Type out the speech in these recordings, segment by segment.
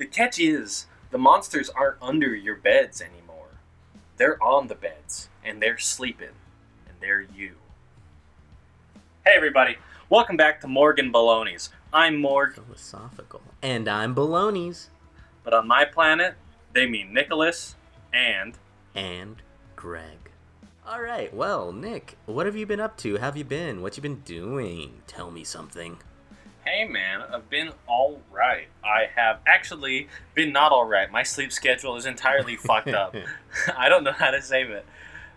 The catch is, the monsters aren't under your beds anymore. They're on the beds, and they're sleeping, and they're you. Hey, everybody. Welcome back to Morgan Baloney's. I'm Morg, Philosophical. And I'm Baloney's. but on my planet, they mean Nicholas and. And Greg. Alright, well, Nick, what have you been up to? How have you been? What you been doing? Tell me something. Hey, man, I've been alright. I have actually been not alright. My sleep schedule is entirely fucked up. I don't know how to save it.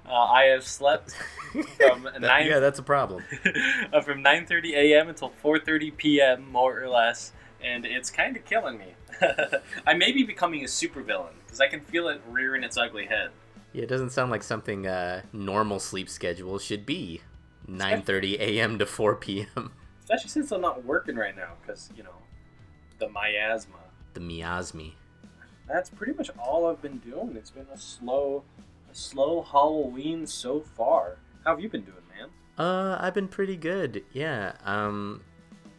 Uh, I have slept from That- nine yeah, that's a problem. uh, from 9:30 a.m. until 4:30 p.m. more or less, and it's kind of killing me. I may be becoming a supervillain because I can feel it rearing its ugly head. Yeah, it doesn't sound like something uh, normal sleep schedule should be. 9:30 a.m. to 4 p.m. Especially since I'm not working right now because you know the miasma. The miasmi. That's pretty much all I've been doing. It's been a slow, a slow Halloween so far. How have you been doing, man? Uh, I've been pretty good. Yeah. Um,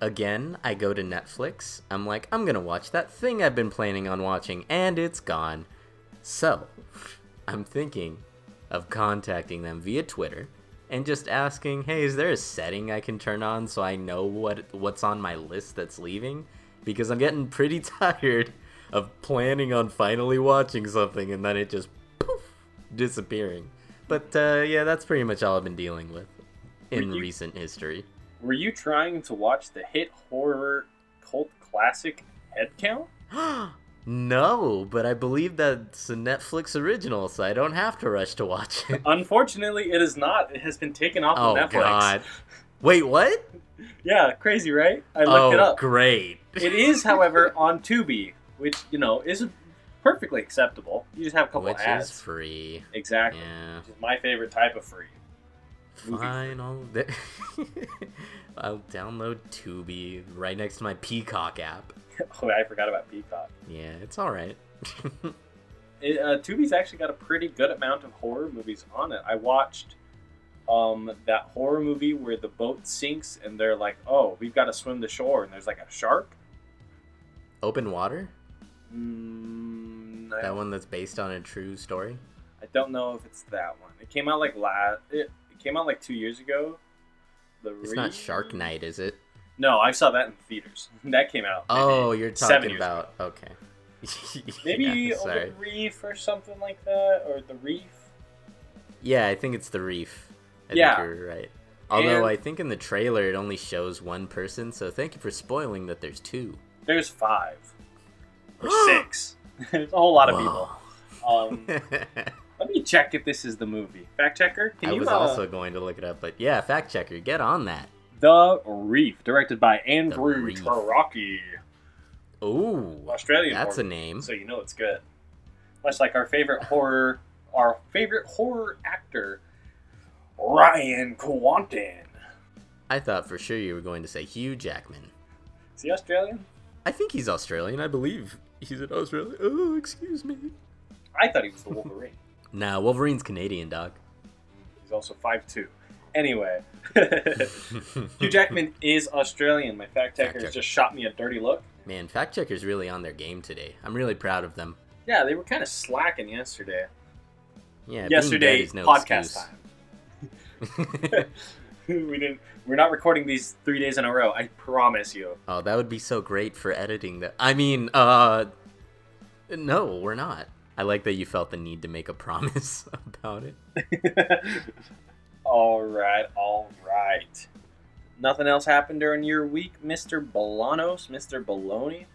again, I go to Netflix. I'm like, I'm gonna watch that thing I've been planning on watching, and it's gone. So, I'm thinking of contacting them via Twitter and just asking, "Hey, is there a setting I can turn on so I know what what's on my list that's leaving?" Because I'm getting pretty tired of planning on finally watching something and then it just poof disappearing. But uh, yeah, that's pretty much all I've been dealing with in you- recent history. Were you trying to watch the hit horror cult classic Headcount? no, but I believe that's a Netflix original, so I don't have to rush to watch it. Unfortunately, it is not. It has been taken off oh of Netflix. God! Wait, what? Yeah, crazy, right? I looked oh, it up. great! It is, however, on Tubi, which you know is perfectly acceptable. You just have a couple Which ads. is free. Exactly. Yeah. Which is my favorite type of free. Fine, I'll, I'll download Tubi right next to my Peacock app. oh, I forgot about Peacock. Yeah, it's all right. It, uh, Tubi's actually got a pretty good amount of horror movies on it. I watched um, that horror movie where the boat sinks and they're like, "Oh, we've got to swim to shore," and there's like a shark. Open Water? Mm, I, That one that's based on a true story? I don't know if it's that one. It came out like last. It, it came out like two years ago. The It's re- not Shark Night, is it? No, I saw that in the theaters. that came out. Oh, you're talking about okay. Maybe yeah, sorry. the reef or something like that, or the reef. Yeah, I think it's the reef. I Yeah. think you're right. Although And- I think in the trailer it only shows one person, so thank you for spoiling that there's two. There's five or six. There's a whole lot of people. Um, let me check if this is the movie. Fact checker, can I you? was uh, also going to look it up, but yeah, fact checker, get on that. The Reef, directed by Andrew. Traucki, Ooh, Australian. that's a name. so you know it's good. Much like our favorite horror, our favorite horror actor, Ryan Kwanten. I thought for sure you were going to say Hugh Jackman. Is he Australian? I think he's Australian. I believe he's an Australian. Oh, excuse me. I thought he was the Wolverine. Nah, Wolverine's Canadian, dog. He's also 5'2". Anyway, Hugh Jackman is Australian. My fact checker checker. just shot me a dirty look. Man, fact checker's really on their game today. I'm really proud of them. Yeah, they were kind of slacking yesterday. Yeah, yesterday, is no podcast excuse. time. we didn't. We're not recording these three days in a row. I promise you. Oh, that would be so great for editing that. I mean, uh no, we're not. I like that you felt the need to make a promise about it. All right, all right. Nothing else happened during your week, Mister Bolanos, Mister Baloney.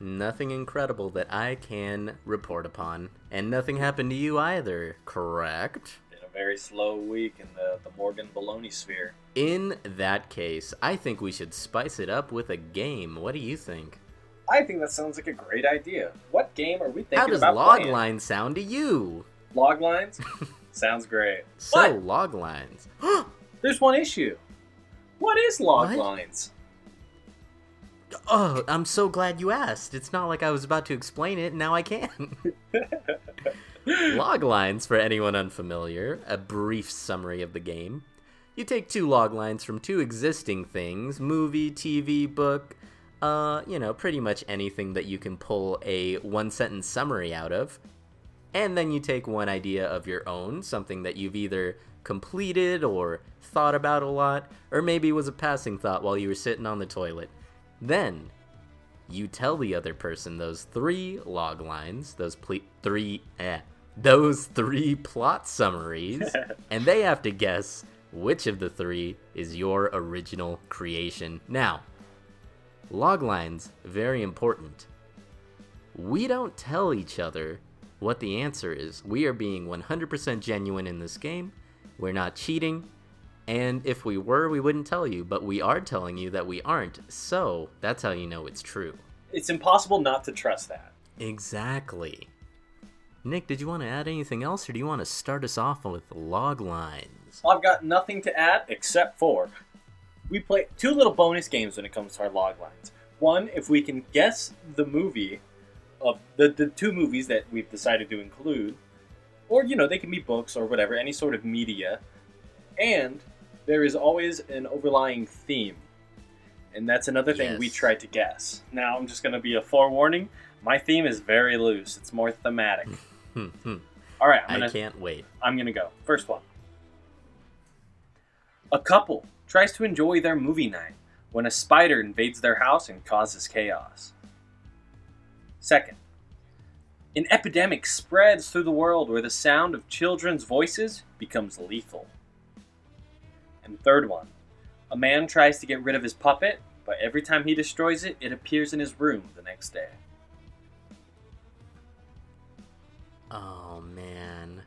Nothing incredible that I can report upon. And nothing happened to you either, correct? Been a very slow week in the the Morgan Baloney sphere. In that case, I think we should spice it up with a game. What do you think? I think that sounds like a great idea. What game are we thinking about? How does about log playing? sound to you? Log lines? sounds great. So, What? log lines. There's one issue. What is log What? lines? Oh, I'm so glad you asked. It's not like I was about to explain it, and now I can. log lines, for anyone unfamiliar, a brief summary of the game. You take two log lines from two existing things movie, TV, book, uh, you know, pretty much anything that you can pull a one sentence summary out of. And then you take one idea of your own, something that you've either completed or thought about a lot, or maybe was a passing thought while you were sitting on the toilet. Then you tell the other person those three log lines, those ple- three eh, those three plot summaries, and they have to guess which of the three is your original creation. Now, log lines very important. We don't tell each other what the answer is. We are being 100% genuine in this game. We're not cheating. And if we were, we wouldn't tell you, but we are telling you that we aren't. So that's how you know it's true. It's impossible not to trust that. Exactly. Nick, did you want to add anything else, or do you want to start us off with the log lines? I've got nothing to add except for we play two little bonus games when it comes to our log lines. One, if we can guess the movie of the, the two movies that we've decided to include, or you know, they can be books or whatever, any sort of media, and there is always an overlying theme. And that's another thing we try to guess. Now, I'm just going to be a forewarning. My theme is very loose. It's more thematic. Hmm, hmm. All right, I'm gonna can't wait. I'm gonna go. First one. A couple tries to enjoy their movie night when a spider invades their house and causes chaos. Second, an epidemic spreads through the world where the sound of children's voices becomes lethal. And third one, a man tries to get rid of his puppet, but every time he destroys it, it appears in his room the next day. Oh man.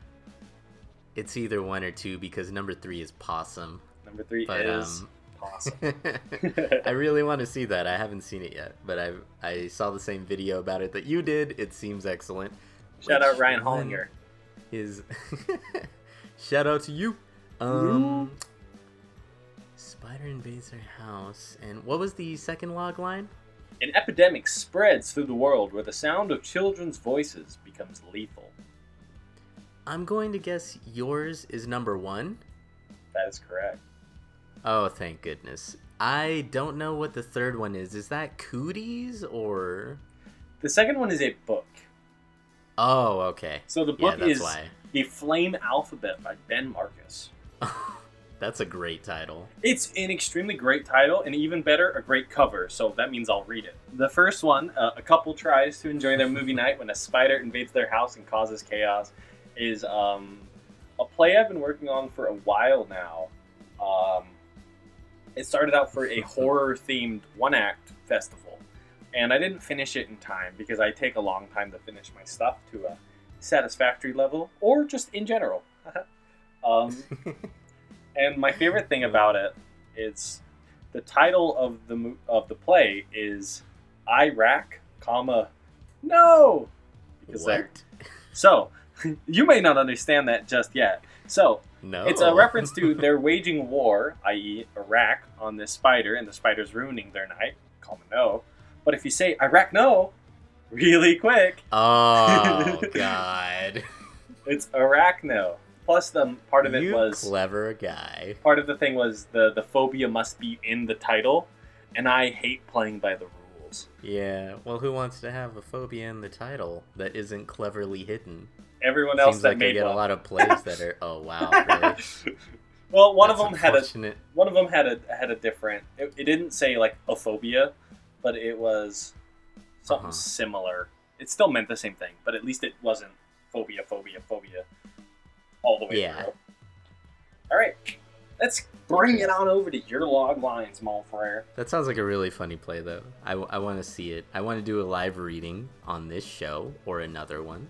It's either one or two because number three is possum. Number three But is um possum. I really want to see that. I haven't seen it yet, but I I saw the same video about it that you did. It seems excellent. Shout out Which Ryan Hollinger. Is shout out to you. Um, Spider invades their house, and what was the second log line? An epidemic spreads through the world where the sound of children's voices becomes lethal. I'm going to guess yours is number one. That is correct. Oh, thank goodness. I don't know what the third one is. Is that Cooties or? The second one is a book. Oh, okay. So the book that's is why. The Flame Alphabet by Ben Marcus. That's a great title. It's an extremely great title, and even better, a great cover, so that means I'll read it. The first one uh, a couple tries to enjoy their movie night when a spider invades their house and causes chaos is um, a play I've been working on for a while now. Um, it started out for a horror themed one act festival, and I didn't finish it in time because I take a long time to finish my stuff to a satisfactory level, or just in general. um, and my favorite thing about it is the title of the mo- of the play is Iraq, comma no. Because What? So you may not understand that just yet. So No. it's a reference to they're waging war, i.e., Iraq, on this spider, and the spider's ruining their night. Comma no. But if you say Iraq no, really quick, Oh God. it's Arachno. Plus, the part of it you was clever guy. part of the thing was the the phobia must be in the title, and I hate playing by the rules. Yeah. Well, who wants to have a phobia in the title that isn't cleverly hidden? Everyone else Seems that like made get one. a lot of plays that are. Oh wow. Really? well, one That's of them had a one of them had a had a different. It, it didn't say like a phobia, but it was something Uh-huh. similar. It still meant the same thing, but at least it wasn't phobia, phobia, phobia, all the way Yeah. through. All right, let's bring it on over to your log lines, Malfrere. That sounds like a really funny play, though. I, I want to see it. I want to do a live reading on this show or another one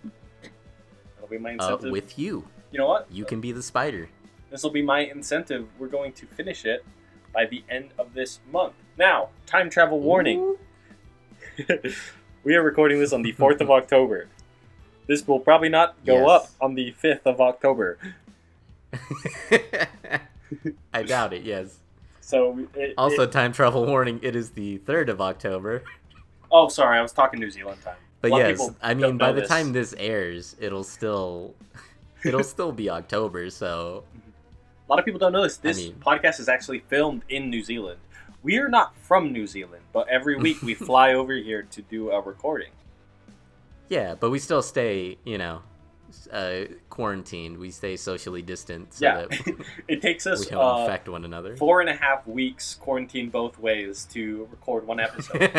be my uh, with you. you know what? You can be the spider. This will be my incentive. We're going to finish it by the end of this month. Now, time travel warning. we are recording this on the 4th of October. This will probably not go Yes. up on the 5th of October. I doubt it. Yes. So, it, Also, it- time travel warning. It is the third of October. oh, sorry, I was talking New Zealand time. But A lot of yes, I mean, by the this. time this airs, it'll still, it'll still be October. So A lot of people don't know this. This mean- podcast is actually filmed in New Zealand. We are not from New Zealand, but every week we fly over here to do a recording. Yeah, but we still stay, you know, uh, quarantined. We stay socially distant so yeah, that it takes we us don't uh, infect one another. four and a half weeks quarantine both ways to record one episode.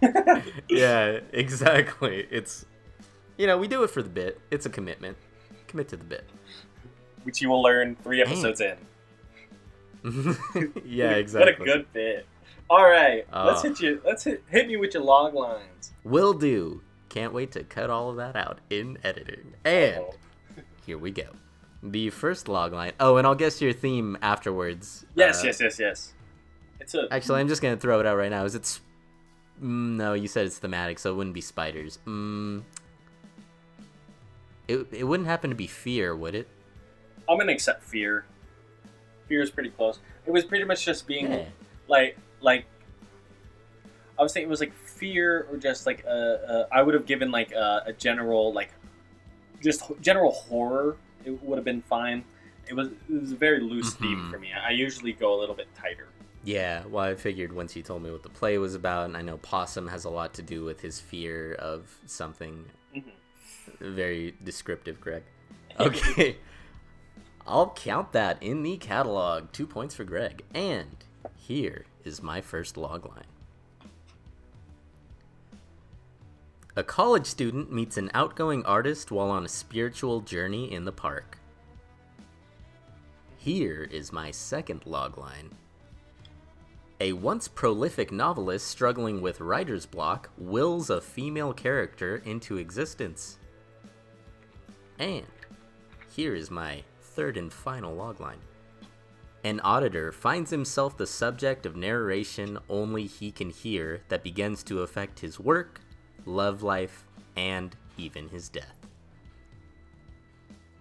yeah, exactly. It's you know, we do it for the bit. It's a commitment. Commit to the bit. which you will learn three episodes in. yeah, exactly. What a good bit. All right, let's Oh. hit you. Let's hit, hit me with your log lines. Will do. Can't wait to cut all of that out in editing. And here we go. The first log line. Oh, and I'll guess your theme afterwards. Yes, Uh, yes, yes, yes. It's a Actually, I'm just gonna throw it out right now. Is it? Sp- mm, no, you said it's thematic, so it wouldn't be spiders. Mm, it it wouldn't happen to be fear, would it? I'm gonna accept fear. Fear is pretty close. It was pretty much just being Yeah. like like. I was thinking it was like fear or just like a. a I would have given like a, a general like, just general horror. It would have been fine. It was it was a very loose theme Mhm. for me. I usually go a little bit tighter. Yeah. Well, I figured once you told me what the play was about, and I know Possum has a lot to do with his fear of something. Mhm. Very descriptive, Greg. Okay. I'll count that in the catalog. Two points for Greg. And here is my first log line. A college student meets an outgoing artist while on a spiritual journey in the park. Here is my second logline. A once prolific novelist struggling with writer's block wills a female character into existence. And here is my third and final logline. An auditor finds himself the subject of narration only he can hear that begins to affect his work, love life, and even his death.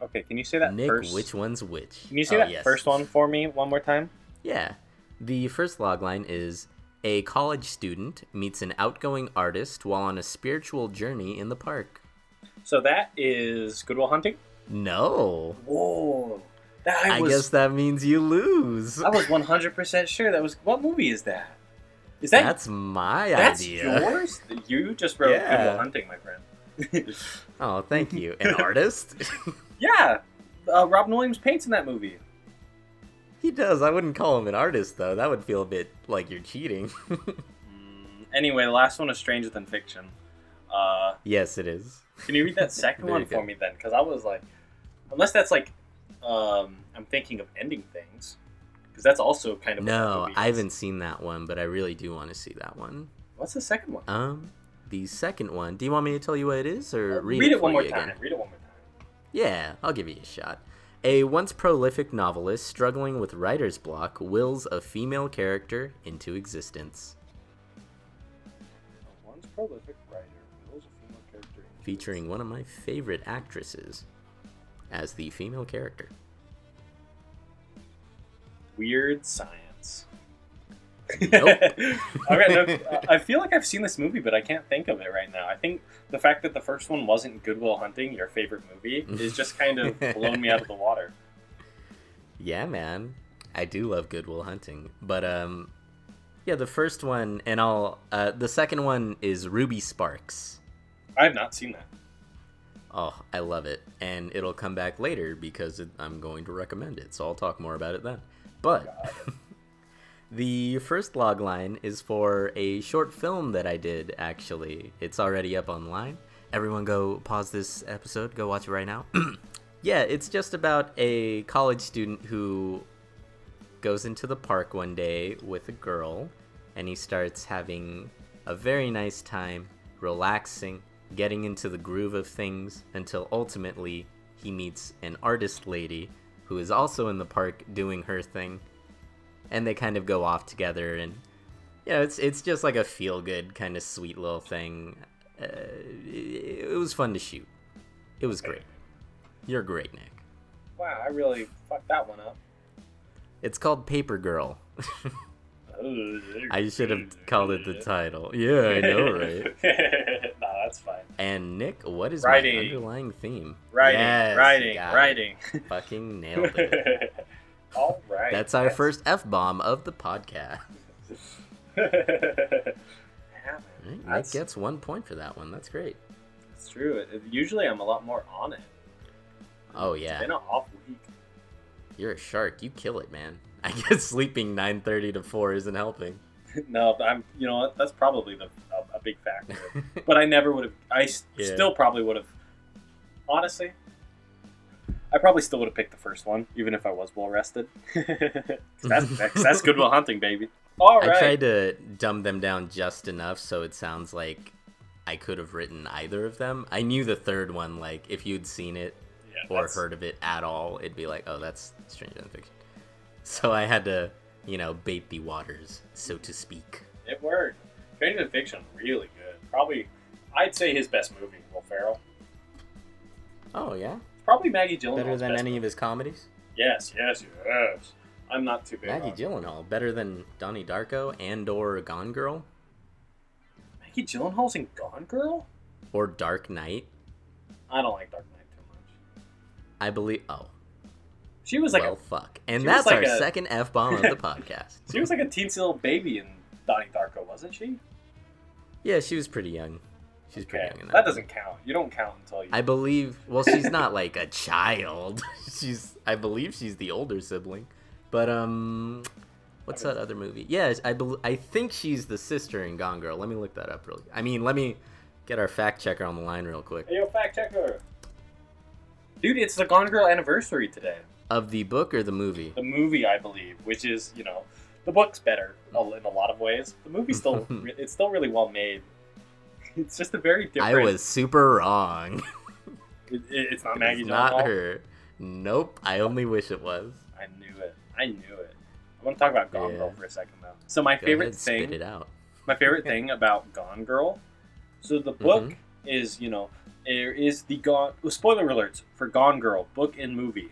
Okay, can you say that Nick, first? which one's which? Can you say Oh, that yes. first one for me one more time? Yeah. The first logline is A college student meets an outgoing artist while on a spiritual journey in the park. So that is Goodwill Hunting. No. Whoa, that I, I, was guess that means you lose. I was one hundred percent sure that was what movie is that? Is that That's my that's idea. yours? You just wrote Yeah. Hunting, my friend. Oh, thank you. An artist? yeah, uh, Robin Williams paints in that movie. he does. I wouldn't call him an artist, though. That would feel a bit like you're cheating. Mm, anyway, the last one is Stranger Than Fiction. Uh, yes, it is. can you read that second one for me then? Because I was like, unless that's like, um, I'm thinking of ending things, because that's also kind of No, I haven't seen that one, but I really do want to see that one. What's the second one? Um, the second one. Do you want me to tell you what it is, or Uh, read, it, one more time. again? Read it one more time. Yeah, I'll give you a shot. A once prolific novelist struggling with writer's block wills a female character into existence, A once prolific writer wills a female character featuring one of my favorite actresses as the female character. Weird Science. Nope. All no, I feel like I've seen this movie, but I can't think of it right now. I think the fact that the first one wasn't Goodwill Hunting, your favorite movie, is just kind of blown me out of the water. Yeah, man. I do love Goodwill Hunting. But um yeah, the first one and I'll uh the second one is Ruby Sparks. I have not seen that. Oh, I love it. And it'll come back later because it, I'm going to recommend it. So I'll talk more about it then. But the first log line is for a short film that I did actually. It's already up online. Everyone go pause this episode, go watch it right now. yeah, it's just about a college student who goes into the park one day with a girl and he starts having a very nice time, relaxing, getting into the groove of things until ultimately he meets an artist lady who is also in the park doing her thing. And they kind of go off together and you know it's it's just like a feel good kind of sweet little thing. Uh, it, it was fun to shoot. It was great. You're great nick. Wow, I really fucked that one up. it's called paper girl. I should have called it the title. Yeah i know right that's fine. and nick what is Writing. my underlying theme Writing, Yes, you writing, it. writing. fucking nailed it All right. that's our first f-bomb of the podcast. Right, Nick gets one point for that one. That's great. It's true. It, usually I'm a lot more on it. Oh It's yeah, been an off week. you're a shark. You kill it, man. I guess sleeping 9:30 to 4 isn't helping. no, I'm. You know? That's probably the a, a big factor. but I never would have. I s- Yeah. still probably would have. Honestly, I probably still would have picked the first one, even if I was well rested. that's, that's that's Goodwill Hunting, baby. All right. I tried to dumb them down just enough so it sounds like I could have written either of them. I knew the third one, like if you'd seen it Yeah, or that's- heard of it at all, it'd be like, oh, that's Stranger Than Fiction. So I had to, you know, bait the waters, so to speak. It worked. Stranger Than Fiction, really good. Probably, I'd say his best movie, Will Ferrell. Oh yeah, Probably Maggie Gyllenhaal. better than any of his comedies. Yes, yes, yes. I'm not too big. Maggie Gyllenhaal, better than Donnie Darko and or Gone Girl Maggie Gyllenhaal's in Gone Girl. or Dark Knight. I don't like Dark Knight too much. I believe. Oh, She was like well, a fuck. And that's like our a- second f bomb of the podcast. she was like a teensy little baby in Donnie Darko, wasn't she? Yeah, she was pretty young. She's pretty young in that that. doesn't count. You don't count until you. I believe. Well, she's not like a child. she's. I believe she's the older sibling. But um, what's that other movie? Yeah, I bel I think she's the sister in Gone Girl. Let me look that up real. I mean, let me get our fact checker on the line real quick. Hey, yo, fact checker. Dude, it's the Gone Girl anniversary today. Of the book or the movie? The movie, I believe, which is you know, the book's better in a lot of ways. The movie's still it's still really well made. It's just a very different. I was super wrong. It, it- it's not Maggie It's not her. Nope. I only wish it was. I knew it. I knew it. I want to talk about Gone Yeah. Girl for a second though. So my Go favorite ahead, spit thing, it out. my favorite thing about Gone Girl. So the book Mhm. is, you know, there is the Gone. Well, spoiler alerts for Gone Girl book and movie.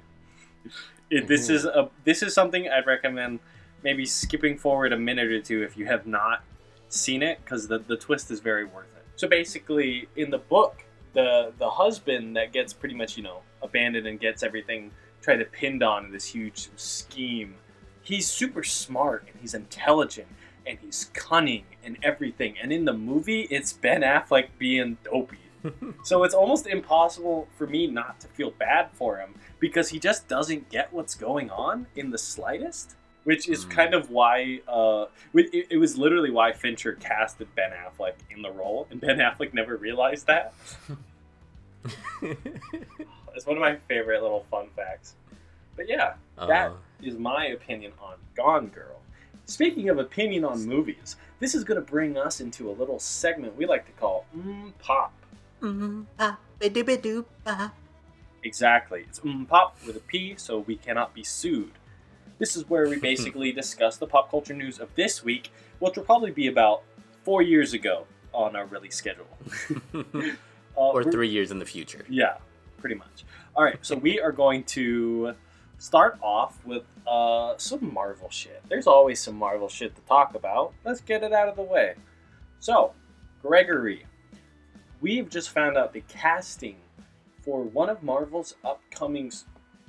It, this Mhm. is a this is something I'd recommend maybe skipping forward a minute or two if you have not seen it because the, the twist is very worth it. So basically, in the book, the the husband that gets pretty much you know abandoned and gets everything tried to pinned on in this huge scheme. He's super smart and he's intelligent and he's cunning and everything. And in the movie, it's Ben Affleck being dopey. so it's almost impossible for me not to feel bad for him because he just doesn't get what's going on in the slightest. Which is Mm. kind of why uh, it, it was literally why Fincher casted Ben Affleck in the role, and Ben Affleck never realized that. It's one of my favorite little fun facts. But yeah, that Uh, is my opinion on Gone Girl. Speaking of opinion on movies, this is going to bring us into a little segment we like to call Mm Pop. Mm, ah, ba-do-ba-do. Exactly. It's Mm Pop with a P, so we cannot be sued. This is where we basically discuss the pop culture news of this week, which will probably be about four years ago on our release schedule. Uh, or three years in the future. Yeah, pretty much. All right, so we are going to start off with uh, some Marvel shit. There's always some Marvel shit to talk about. Let's get it out of the way. So, Gregory, we've just found out the casting for one of Marvel's upcoming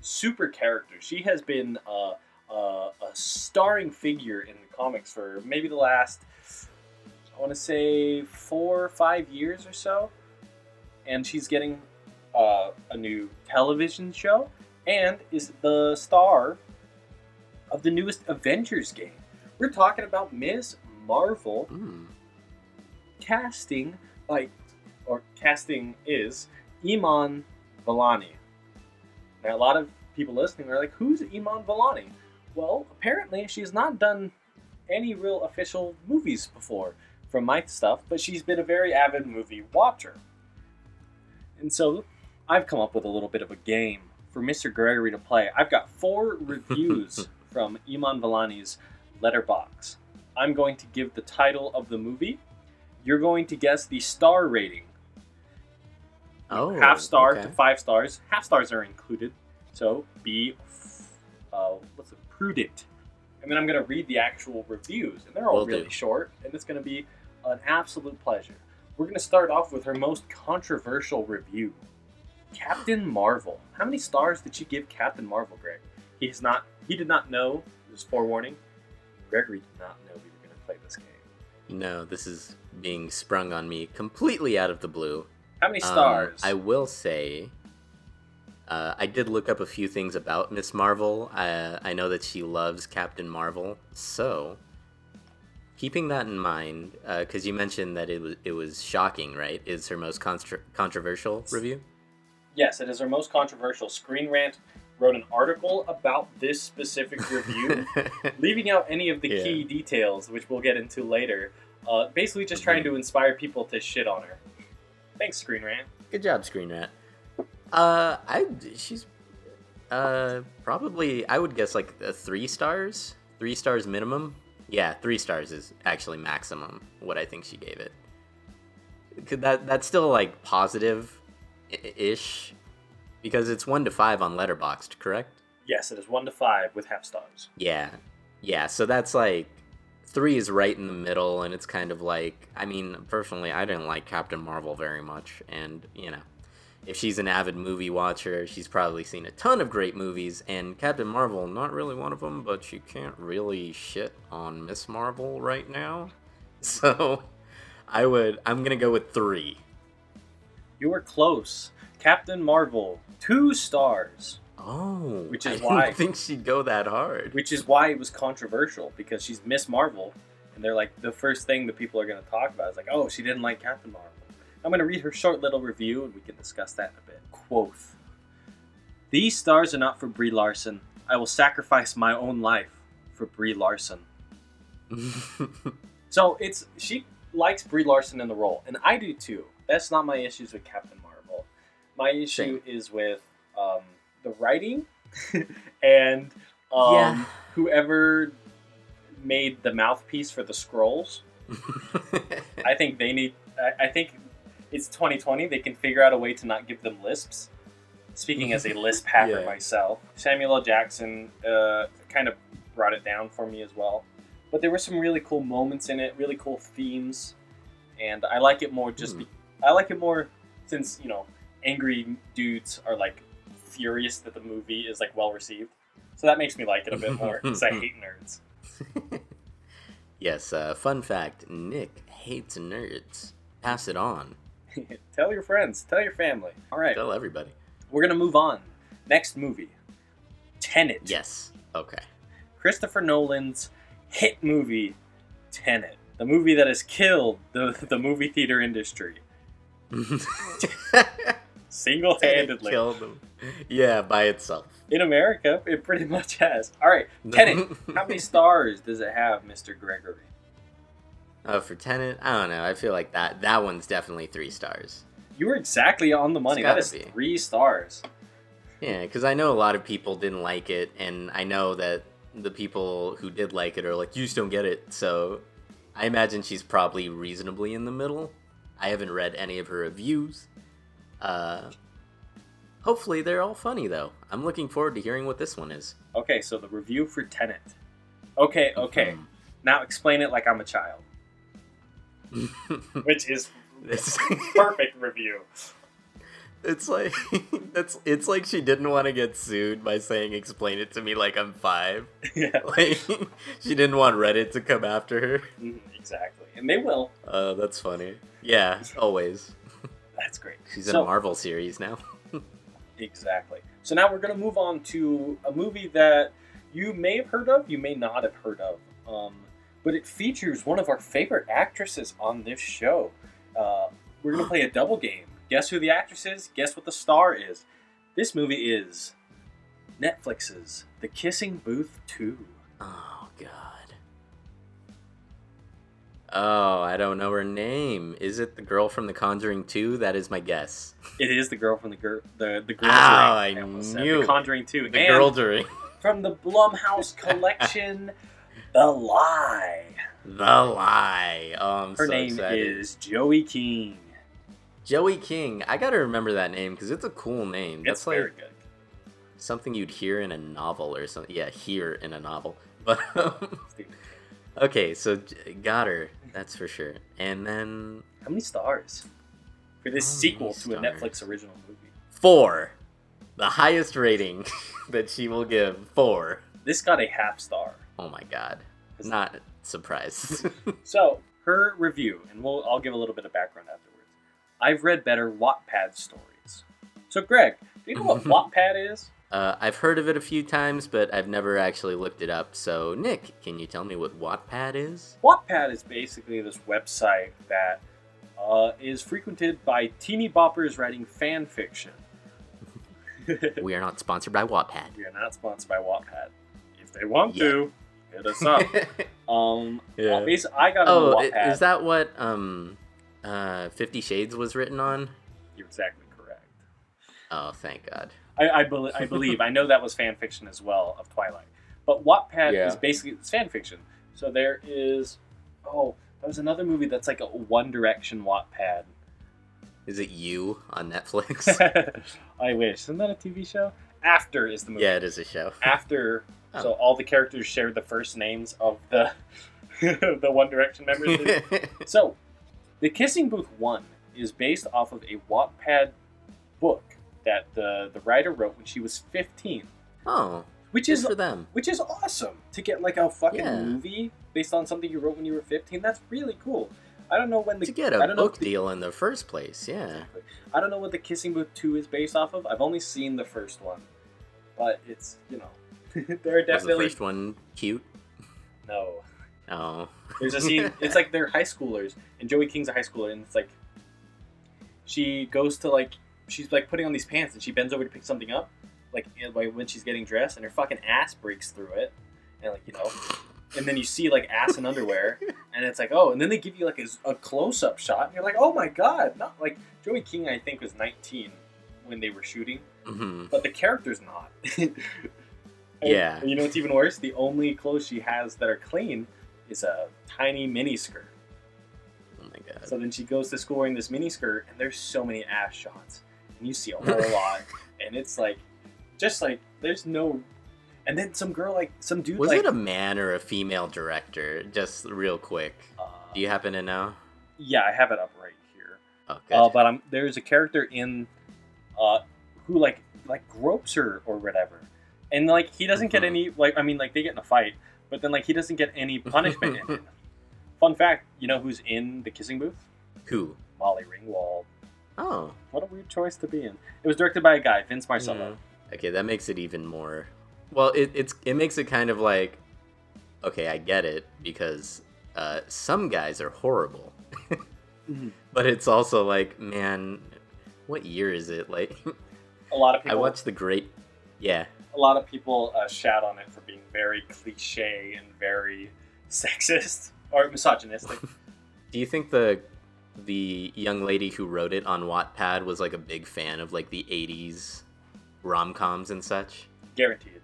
super characters. She has been uh, uh, a starring figure in the comics for maybe the last, I want to say, four or five years or so. And she's getting uh, a new television show and is the star of the newest Avengers game. We're talking about Ms. Marvel Mm. casting like or casting is Iman Vellani. Now a lot of people listening are like, who's Iman Vellani? Well, apparently she's not done any real official movies before from my stuff, but she's been a very avid movie watcher. And so I've come up with a little bit of a game for Mr. Gregory to play. I've got four reviews from Iman Vellani's Letterboxd. I'm going to give the title of the movie. You're going to guess the star rating. Oh, half star okay. to five stars. Half stars are included. So be uh, what's it, prudent. And then I'm going to read the actual reviews, and they're all Will really do. short, and it's going to be an absolute pleasure. We're going to start off with her most controversial review. Captain Marvel. How many stars did she give Captain Marvel, Greg? He's not. He did not know. This is forewarning. Gregory did not know we were going to play this game. No, this is being sprung on me completely out of the blue. How many Um, stars? I will say, uh, I did look up a few things about Miss Marvel. Uh, I know that she loves Captain Marvel, so keeping that in mind, because you mentioned that it was it was shocking, right? Is her most contra- controversial review? Yes, it is her most controversial. Screen Rant wrote an article about this specific review, leaving out any of the Yeah. key details, which we'll get into later. Uh, basically, just trying to inspire people to shit on her. Thanks, Screen Rant. Good job, Screen Rat. Uh, I she's uh probably I would guess like a three stars, three stars minimum. Yeah, three stars is actually maximum. What I think she gave it. Could that that's still like positive, ish, because it's one to five on Letterboxd, correct? Yes, it is one to five with half stars. Yeah, yeah. So that's like three is right in the middle, and it's kind of like I mean, personally, I didn't like Captain Marvel very much, and you know, if she's an avid movie watcher, she's probably seen a ton of great movies, and Captain Marvel, not really one of them, but she can't really shit on Miss Marvel right now. So, I would, I'm gonna go with three. You were close. Captain Marvel, two stars, Oh, Which is I why- didn't think she'd go that hard. which is why it was controversial because she's Miss Marvel, and they're like the first thing that people are going to talk about is like, oh, she didn't like Captain Marvel. I'm going to read her short little review, and we can discuss that in a bit. Quoth: These stars are not for Brie Larson. I will sacrifice my own life for Brie Larson. So it's she likes Brie Larson in the role, and I do too. That's not my issues with Captain Marvel. My issue is with um, the writing and um, Yeah. whoever made the mouthpiece for the scrolls. I think they need. I, I think it's 2020. They can figure out a way to not give them lisps. Speaking as a lisp hacker Yeah. myself, Samuel L. Jackson uh, kind of brought it down for me as well. But there were some really cool moments in it, really cool themes, and I like it more just. Hmm. Be, I like it more since you know angry dudes are like furious that the movie is like well received. So that makes me like it a bit more because I hate nerds. yes, uh, fun fact Nick hates nerds. Pass it on. tell your friends, tell your family. All right, Tell everybody. we're gonna move on. Next movie, Tenet. Yes. Okay. Christopher Nolan's hit movie, Tenet, the movie that has killed the the movie theater industry single-handedly. Killed them. Yeah, by itself. In America, it pretty much has. All right, Tenet. How many stars does it have, Mister Gregory? Oh, for Tenet, I don't know. I feel like that that one's definitely three stars. You were exactly on the money. That is be. three stars. Yeah, because I know a lot of people didn't like it, and I know that the people who did like it are like, you just don't get it. So I imagine she's probably reasonably in the middle. I haven't read any of her reviews. Uh, hopefully they're all funny though. I'm looking forward to hearing what this one is. Okay, so the review for Tenet. Okay, okay. Hmm. Now explain it like I'm a child, which is It's- perfect review. It's like it's it's like she didn't want to get sued by saying explain it to me like I'm five. yeah, Like she didn't want Reddit to come after her. mhm, exactly. And they will. Uh, that's funny. Yeah, always. That's great. She's in So- a Marvel series now. Exactly. So now we're going to move on to a movie that you may have heard of, you may not have heard of. Um, but it features one of our favorite actresses on this show. Uh, we're going to play a double game. Guess who the actress is? Guess what the star is? This movie is Netflix's The Kissing Booth 2. Oh God. Oh, I don't know her name. Is it the girl from The Conjuring 2? That is my guess. It is the girl from the girl, the the girl. Ow, I almost knew The. Conjuring 2. The and girl during from the Blumhouse collection, The Lie. The Lie. Oh, I'm Her so name excited. is Joey King. Joey King. I gotta remember that name because it's a cool name. That's It's like very good. something you'd hear in a novel or something. Yeah, hear in a novel. But um, okay, so got her. That's for sure. And then How many stars for this sequel to a stars? Netflix original movie? four, the highest rating that she will give. Four. This got a half star. Oh my god. Not surprised. So her review, and we'll I'll give a little bit of background afterwards. I've read better Wattpad stories. So, Greg, do you know what Wattpad is? Uh, I've heard of it a few times, but I've never actually looked it up. So, Nick, can you tell me what Wattpad is? Wattpad is basically this website that uh, is frequented by teeny boppers writing fan fiction. we are not sponsored by Wattpad. We are not sponsored by Wattpad. If they want to, hit us up. um, Yeah. uh, basically, I got oh, Wattpad. is that what um, uh, Fifty Shades was written on? You're exactly correct. Oh, thank God. I, I, bel I believe. I know that was fan fiction as well of Twilight. But Wattpad Yeah. is basically it's fan fiction. So there is. Oh, there was another movie that's like a One Direction Wattpad. Is it you on Netflix? I wish. Isn't that a TV show? After is the movie. yeah, it is a show. After, Oh. so all the characters share the first names of the the One Direction members. so, the Kissing Booth One is based off of a Wattpad book that the the writer wrote when she was 15, oh, which is for them. which is awesome to get like a fucking Yeah. movie based on something you wrote when you were 15. That's really cool. I don't know when the To get I a don't book the- deal in the first place, yeah. Exactly. I don't know what the Kissing Booth 2 is based off of. I've only seen the first one. But it's, you know, there are Was the definitely first one cute? no. Oh. There's a scene it's like they're high schoolers and Joey King's a high schooler and it's like she goes to like she's like putting on these pants and she bends over to pick something up like like when she's getting dressed and her fucking ass breaks through it and like you know and then you see like ass and underwear and it's like oh and then they give you like a, a close-up shot and you're like oh my god not like Joey King I think was 19 when they were shooting hmm but the character's not. And- Yeah. and you know what's even worse? The only clothes she has that are clean is a tiny mini skirt. Oh my god. So then she goes to school wearing this mini skirt, and there's so many ass shots, and you see a whole lot, and it's like, just like there's no. And then some girl like some dude Was like it a man or a female director? Just real quick. uh, Do you happen to know? yeah, I have it up right here. Oh. Uh, but I'm there's a character in uh, who like like gropes her or whatever, and like he doesn't get Mhm. any like I mean like they get in a fight, but then like he doesn't get any punishment. Fun fact, you know who's in the kissing booth? Who? Molly Ringwald. Oh. What a weird choice to be in. It was directed by a guy, Vince Marcello. Mhm. Okay, that makes it even more. Well, it, it's it makes it kind of like, okay, I get it because uh, some guys are horrible, Mhm. but it's also like, man, what year is it? Like, A lot of people. I watched the Great. Yeah, a lot of people uh, shout on it for being very cliche and very sexist or misogynistic. Do you think the the young lady who wrote it on Wattpad was like a big fan of like the '80s rom coms and such? Guaranteed.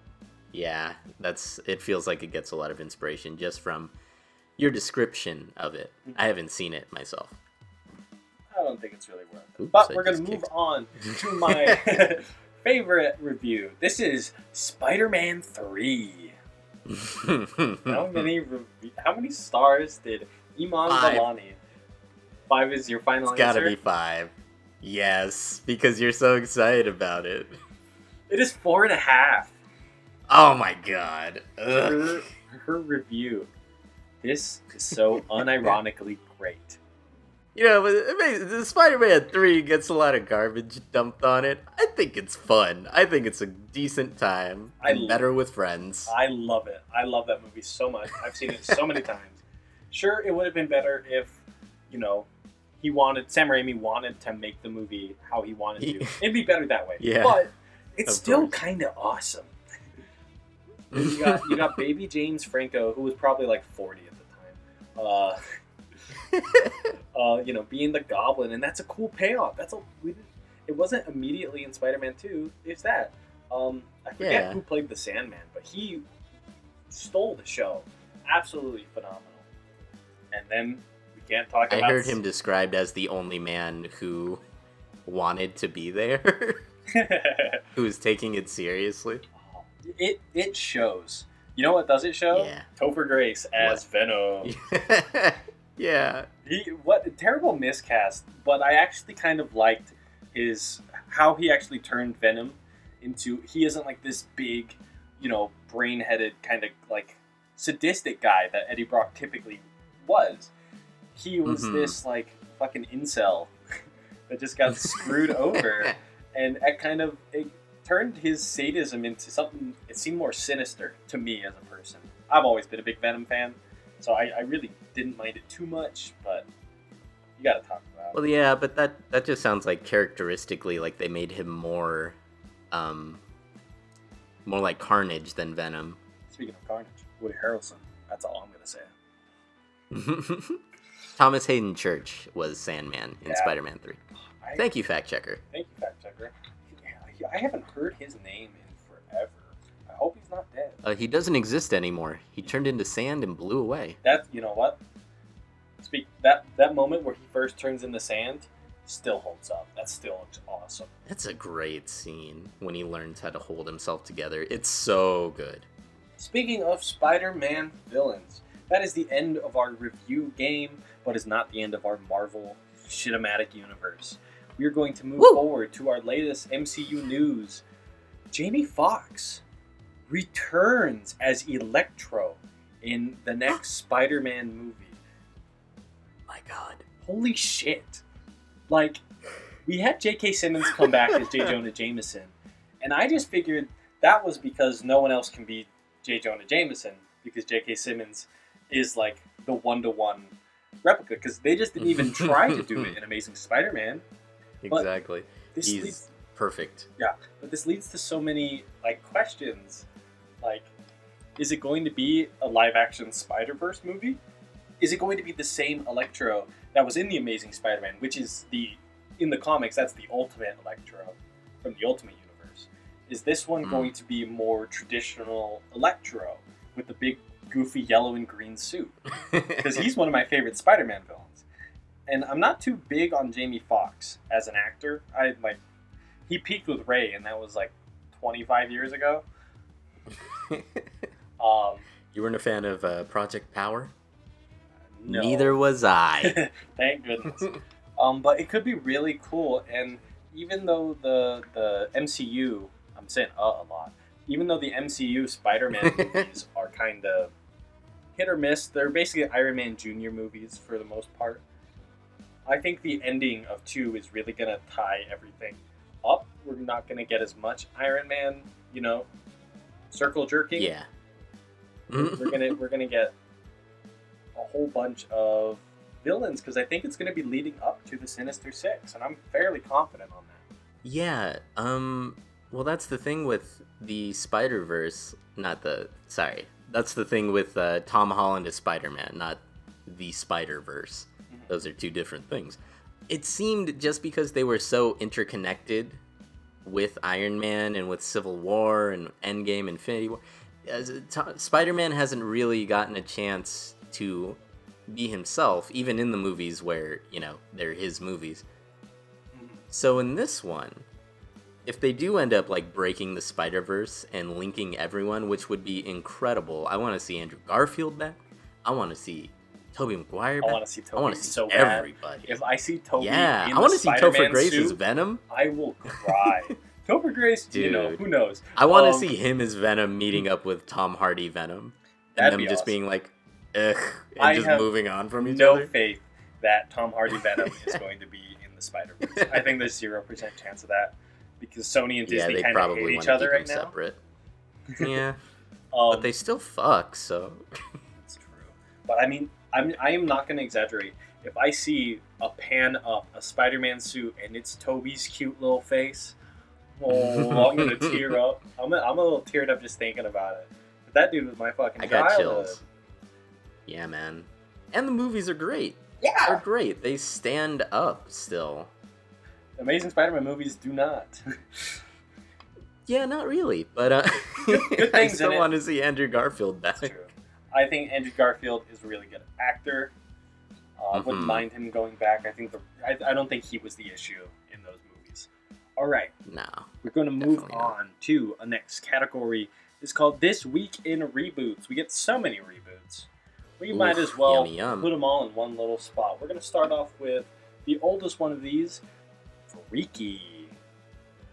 Yeah, that's. It feels like it gets a lot of inspiration just from your description of it. Mm-hmm. I haven't seen it myself. I don't think it's really worth it. Oops, but I we're going to move kicked. on to my favorite review. This is Spider-Man 3. How many rev- how many stars did Iman Five. Vellani? Five is your final it's gotta answer. be five. Yes, because you're so excited about it. It is four and a half. Oh my god. Her, her review. This is so unironically great. You know, but it makes- the Spider-Man 3 gets a lot of garbage dumped on it. I think it's fun. I think it's a decent time. I better with friends. I love it. I love that movie so much. I've seen it so many times. Sure, it would have been better if, you know, he wanted Sam Raimi wanted to make the movie how he wanted to. It'd be better that way. Yeah, but it's of still kind of awesome. You got you got baby James Franco, who was probably like forty at the time. Uh, uh, you know, being the Goblin, and that's a cool payoff. That's a we didn't, it wasn't immediately in Spider-Man Two. It's that. Um, I forget Yeah. who played the Sandman, but he stole the show. Absolutely phenomenal. And then can't talk I about. heard him described as the only man who wanted to be there, who was taking it seriously. it it shows. You know what does it show? Yeah. Topher Grace as Venom. yeah. He what a terrible miscast, but I actually kind of liked his how he actually turned Venom into he isn't like this big, you know, brain-headed kind of like sadistic guy that Eddie Brock typically was. He was Mhm. this like fucking incel that just got screwed over, and it kind of it turned his sadism into something. It seemed more sinister to me as a person. I've always been a big Venom fan, so I, I really didn't mind it too much. But you got to talk about. Well, yeah, but that that just sounds like characteristically like they made him more, um, more like Carnage than Venom. Speaking of Carnage, Woody Harrelson. That's all I'm gonna say. Thomas Haden Church was Sandman in Yeah. Spider-Man Three. I, Thank you, fact checker. Thank you, fact checker. Yeah, I haven't heard his name in forever. I hope he's not dead. Uh, he doesn't exist anymore. He turned into sand and blew away. That you know what? Speak that that moment where he first turns into sand still holds up. That still looks awesome. That's a great scene when he learns how to hold himself together. It's so good. Speaking of Spider-Man villains, that is the end of our review game, but is not the end of our Marvel Shitomatic universe. We are going to move Woo! forward to our latest MCU news. Jamie Foxx returns as Electro in the next Spider-Man movie. My God. Holy shit! Like, we had J.K. Simmons come back as J. Jonah Jameson, and I just figured that was because no one else can be J. Jonah Jameson because J.K. Simmons is like the one to one replica because they just didn't even try to do it in Amazing Spider-Man. Exactly. This He's leads, perfect. Yeah, but this leads to so many like questions, like, is it going to be a live-action Spider-Verse movie? Is it going to be the same Electro that was in the Amazing Spider-Man, which is the in the comics that's the ultimate Electro from the Ultimate Universe? Is this one Mm. going to be more traditional Electro with the big goofy yellow and green suit? Because he's one of my favorite Spider-Man villains, and I'm not too big on Jamie Foxx as an actor. I like he peaked with Ray, and that was like 25 years ago. Um, you weren't a fan of uh, Project Power? no. Neither was I. Thank goodness. um, but it could be really cool, and even though the the MCU, I'm saying uh a lot, even though the MCU Spider-Man movies are kind of hit or miss, they're basically Iron Man Junior movies for the most part. I think the ending of two is really gonna tie everything up. We're not gonna get as much Iron Man, you know, circle jerking. yeah. we're gonna we're gonna get a whole bunch of villains because I think it's gonna be leading up to the Sinister Six, and I'm fairly confident on that. Yeah, um well that's the thing with the Spider-Verse, not the sorry. That's the thing with uh, Tom Holland as Spider-Man, not the Spider-Verse. Mhm. Those are two different things. It seemed just because they were so interconnected with Iron Man and with Civil War and Endgame, Infinity War, Spider-Man hasn't really gotten a chance to be himself, even in the movies where you know they're his movies. So in this one, if they do end up like breaking the Spider Verse and linking everyone, which would be incredible, I want to see Andrew Garfield back. I want to see Tobey Maguire I want to see Tobey. I want to see so bad. everybody. If I see Tobey, yeah, I want to see Topher Grace as Venom. I will cry. Topher Grace, you know, who knows? I want to Um, see him as Venom meeting up with Tom Hardy Venom, and them be just awesome. being like, ugh, and I just moving on from each no other. No faith that Tom Hardy Venom is going to be in the Spider Verse. I think there's zero percent chance of that because Sony and Yeah, Disney they kind of probably hate each other right now. separate. Yeah, Um, but they still fuck. So It's true. But I mean, I'm, I am not going to exaggerate. If I see a pan up a Spider Man suit and it's Tobey's cute little face, oh, I'm going to tear up. I'm a, I'm a little teared up just thinking about it. But that dude was my fucking I got chills. Yeah, man. And the movies are great. They're great. They stand up still. Amazing Spider Man movies do not. Yeah, not really, but uh, I still it. want to see Andrew Garfield back. That's true. I think Andrew Garfield is a really good actor. Uh, I wouldn't mind him going back. I think the I, I don't think he was the issue in those movies. All right. No. We're going to move Definitely not. on to a next category. It's called This Week in Reboots. We get so many reboots. We might as well yum. put them all in one little spot. We're going to start off with the oldest one of these, Freaky.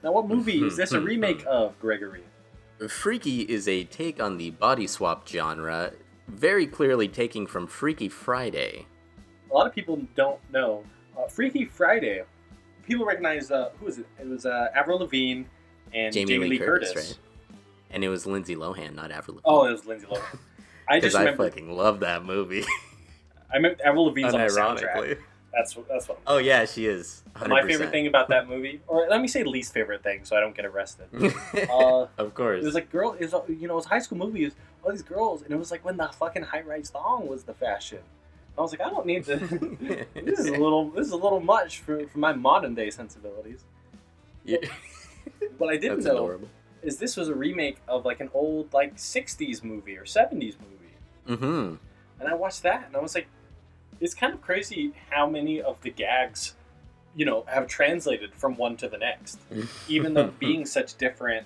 Now, what movie is this a remake of, Gregory? Freaky is a take on the body swap genre, very clearly taking from Freaky Friday. a lot of people don't know. Uh, Freaky Friday. People recognize uh, who was it? It was uh, Avril Lavigne and Jamie, Jamie, Lee, Curtis, Curtis. right? And it was Lindsay Lohan, not Avril Lavigne. Oh, it was Lindsay Lohan. I because just I remember. fucking love that movie. I remember Avril Lavigne's on the soundtrack. That's what. That's what. I'm Oh yeah, she is. 100%. My favorite thing about that movie, or let me say least favorite thing, so I don't get arrested. Uh, of course. it was like girl. Was you know, it was high school movies, all these girls, and it was like when the fucking high rise thong was the fashion. I was like, I don't need to. this is a little. This is a little much for, for my modern day sensibilities. Yeah. What I didn't know adorable. is this was a remake of like an old like '60s movie or '70s movie, Mm-hmm. and I watched that, and I was like, it's kind of crazy how many of the gags, you know, have translated from one to the next. even though being such different,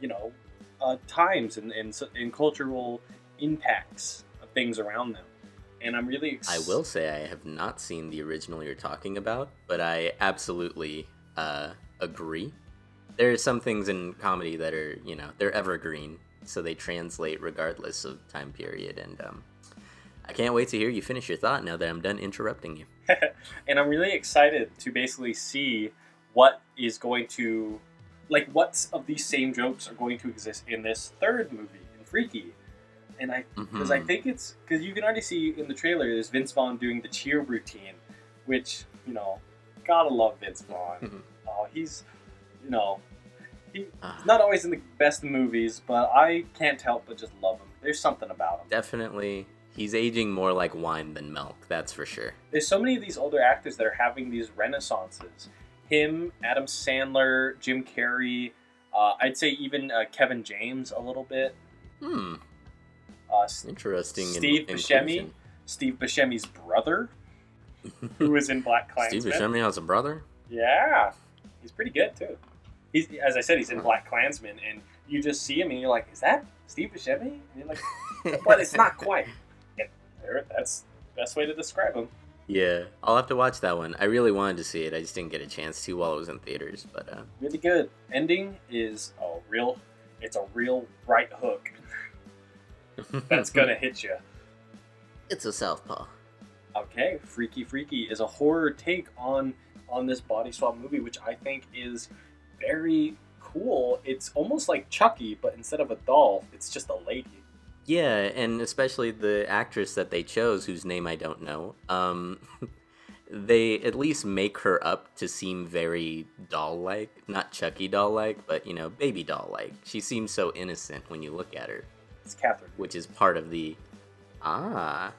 you know, uh, times and, and, s- and cultural impacts of things around them. And I'm really ex- I will say I have not seen the original you're talking about, but I absolutely uh, agree. There are some things in comedy that are, you know, they're evergreen, so they translate regardless of time period. And um, I can't wait to hear you finish your thought now that I'm done interrupting you. and I'm really excited to basically see what is going to, like, what of these same jokes are going to exist in this third movie, in Freaky. And I, because I Mhm. think it's, because you can already see in the trailer, there's Vince Vaughn doing the cheer routine, which, you know, gotta love Vince Vaughn. oh, he's, you know, he, Ah. He's not always in the best movies, but I can't help but just love him. There's something about him. Definitely, he's aging more like wine than milk, that's for sure. There's so many of these older actors that are having these renaissances. Him, Adam Sandler, Jim Carrey, uh, I'd say even uh, Kevin James a little bit. Hmm, Uh, interesting. in- Steve Buscemi, Steve Buscemi's brother, who was in Black Steve Klansman. Buscemi has a brother? Yeah, he's pretty good too. He's as I said, he's in Black Klansman, and you just see him, and you're like, "Is that Steve Buscemi?" And you're like, "But it's not quite." There, that's the best way to describe him. Yeah, I'll have to watch that one. I really wanted to see it. I just didn't get a chance to while it was in theaters. But uh, Really good. Ending is a real. It's a real right hook that's gonna hit you. it's a southpaw. Okay, Freaky Freaky is a horror take on on this body swap movie, which I think is very cool. It's almost like Chucky, but instead of a doll, it's just a lady. Yeah, and especially the actress that they chose, whose name I don't know. Um, they at least make her up to seem very doll-like, not Chucky doll-like, but you know, baby doll-like. She seems so innocent when you look at her. It's Catherine. which is part of the ah,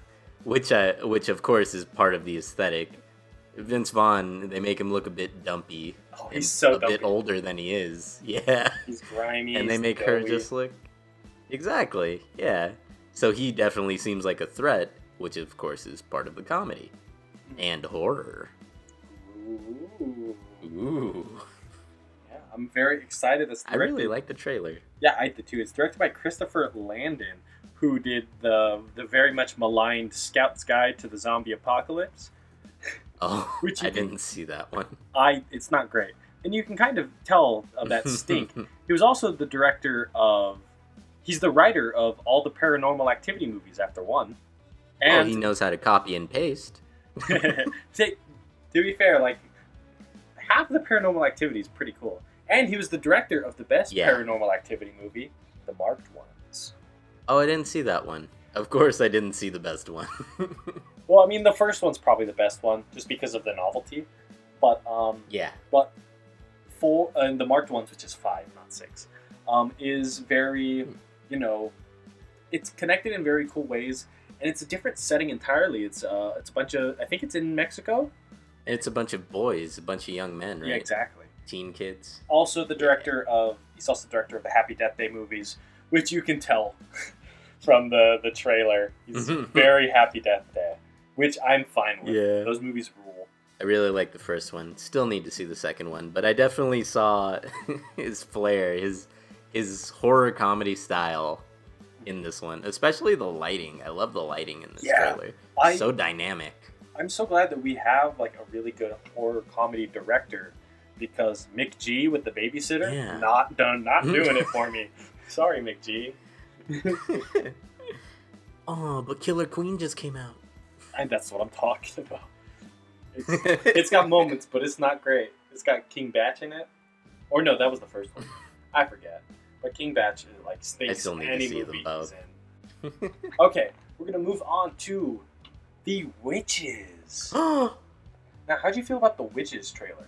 which uh, which of course is part of the aesthetic. Vince Vaughn, they make him look a bit dumpy. Oh, he's so a bit older than he is. Yeah, He's grimy. and they make her doughy. just look exactly. Yeah, so he definitely seems like a threat, which of course is part of the comedy and horror. Ooh. Ooh, Yeah, I'm very excited. It's I really like the trailer. Yeah, I did too. It's directed by Christopher Landon, who did the the very much maligned Scout's Guide to the Zombie Apocalypse. Oh, Which I didn't see that one. I it's not great, and you can kind of tell of that stink. he was also the director of. He's the writer of all the Paranormal Activity movies after one. and he knows how to copy and paste. to, to be fair, like half of the Paranormal Activity is pretty cool, and he was the director of the best Yeah. Paranormal Activity movie, The Marked Ones. Oh, I didn't see that one. Of course, I didn't see the best one. Well, I mean, the first one's probably the best one, just because of the novelty. But um, yeah. but four and the marked ones, which is five, not six, um, is very, you know, it's connected in very cool ways, and it's a different setting entirely. It's uh, it's a bunch of I think it's in Mexico. It's a bunch of boys, a bunch of young men, right? Yeah, exactly. Teen kids. Also, the director of he's also the director of the Happy Death Day movies, which you can tell from the the trailer. He's Mhm. very Happy Death Day, which I'm fine with. Yeah. Those movies rule. I really like the first one. Still need to see the second one, but I definitely saw his flair, his his horror comedy style in this one, especially the lighting. I love the lighting in this Yeah, trailer. I so dynamic. I'm so glad that we have like a really good horror comedy director because McG with the babysitter Yeah. not done not mm. doing it for me. Sorry, McG. oh, but Killer Queen just came out. And that's what I'm talking about. It's, it's got moments, but it's not great. It's got King Bach in it. Or no, that was the first one. I forget. But King Bach is like space still need to see them both. Okay, we're gonna move on to the witches. Now, how do you feel about the witches trailer?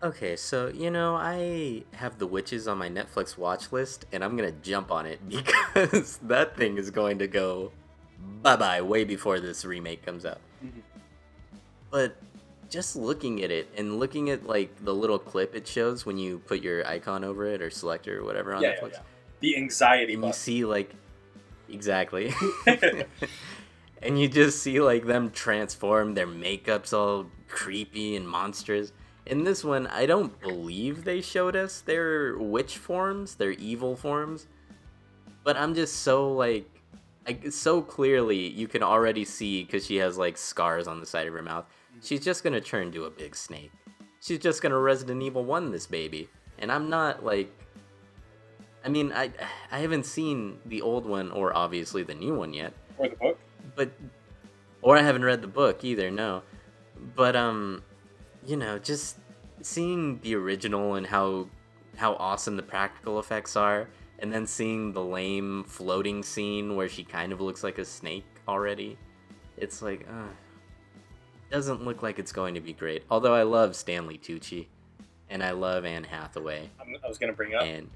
okay, so you know I have the witches on my Netflix watch list, and I'm gonna jump on it because that thing is going to go bye bye way before this remake comes out. Mhm. But just looking at it and looking at like the little clip it shows when you put your icon over it or selector or whatever on Yeah, yeah, Netflix, yeah. The anxiety and you see like exactly. and you just see like them transform their makeup's all creepy and monstrous in this one i don't believe they showed us their witch forms their evil forms but i'm just so like I, so clearly you can already see because she has like scars on the side of her mouth she's just gonna turn into a big snake she's just gonna resident evil 1 this baby and i'm not like i mean i i haven't seen the old one or obviously the new one yet or the book. but or I haven't read the book either. No, but um, you know, just seeing the original and how how awesome the practical effects are, and then seeing the lame floating scene where she kind of looks like a snake already, it's like, uh, doesn't look like it's going to be great. Although I love Stanley Tucci, and I love Anne Hathaway, I'm, I was gonna bring up and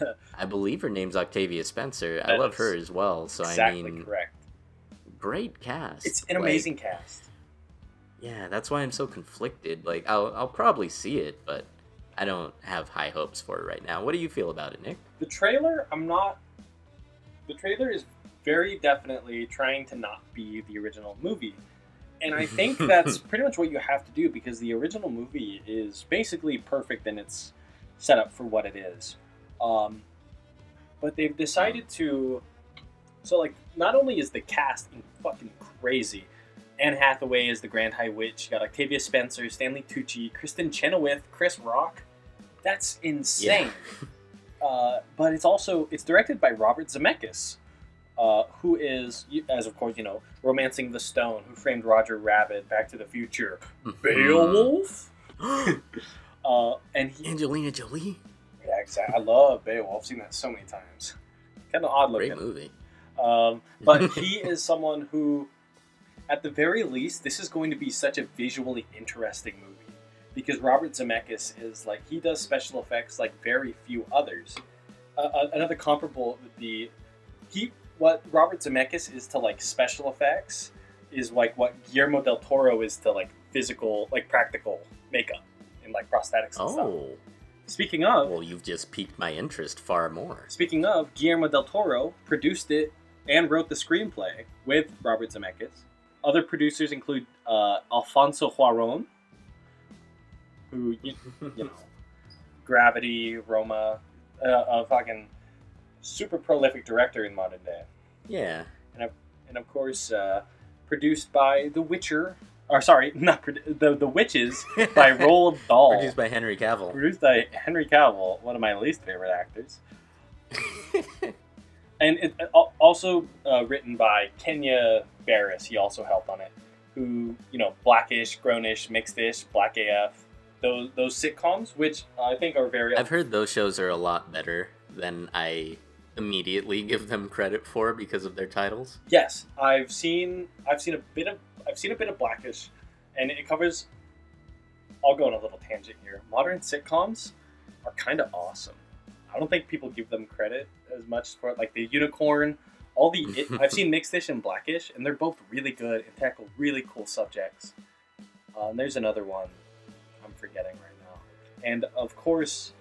I believe her name's Octavia Spencer. I love her as well. So exactly I mean, correct. great cast. It's an Like, amazing cast. Yeah, that's why I'm so conflicted. Like, I'll I'll probably see it, but I don't have high hopes for it right now. What do you feel about it, Nick? The trailer, I'm not. The trailer is very definitely trying to not be the original movie. And I think that's pretty much what you have to do because the original movie is basically perfect in its setup for what it is. Um, but they've decided to. So, like, not only is the cast fucking crazy, Anne Hathaway is the Grand High Witch, you got Octavia Spencer, Stanley Tucci, Kristen Chenoweth, Chris Rock. That's insane. Uh, but it's also it's directed by Robert Zemeckis, uh, who is, as of course you know, romancing the Stone, who framed Roger Rabbit, Back to the Future, Beowulf, uh, and he. Angelina Jolie. Yeah, exactly. I love Beowulf. I've Seen that so many times. Kind of odd looking. Great movie. Um, but he is someone who, at the very least, this is going to be such a visually interesting movie because Robert Zemeckis is like he does special effects like very few others. Uh, uh, another comparable would be he what Robert Zemeckis is to like special effects is like what Guillermo del Toro is to like physical like practical makeup and like prosthetics and stuff. Oh, Speaking of, well, you've just piqued my interest far more. Speaking of, Guillermo del Toro produced it and wrote the screenplay with Robert Zemeckis. Other producers include uh, Alfonso Cuarón, who you, you know, Gravity, Roma, uh, a fucking super prolific director in modern day, Yeah. and of and of course, uh, produced by The Witcher. Or sorry, not produ- the the Witches by Roald Dahl. Produced by Henry Cavill. Produced by Henry Cavill, one of my least favorite actors. and it, also uh, written by Kenya Barris. He also helped on it. Who you know, Blackish, Grownish, Mixedish, Black AF, those those sitcoms, which I think are very. I've heard those shows are a lot better than I immediately give them credit for because of their titles. Yes, I've seen I've seen a bit of I've seen a bit of Blackish, and it covers. I'll go on a little tangent here. Modern sitcoms are kind of awesome. I don't think people give them credit as much for it. Like the Unicorn, all the it, I've seen Mixedish and Blackish, and they're both really good and tackle really cool subjects. Uh, and there's another one I'm forgetting right now, and of course,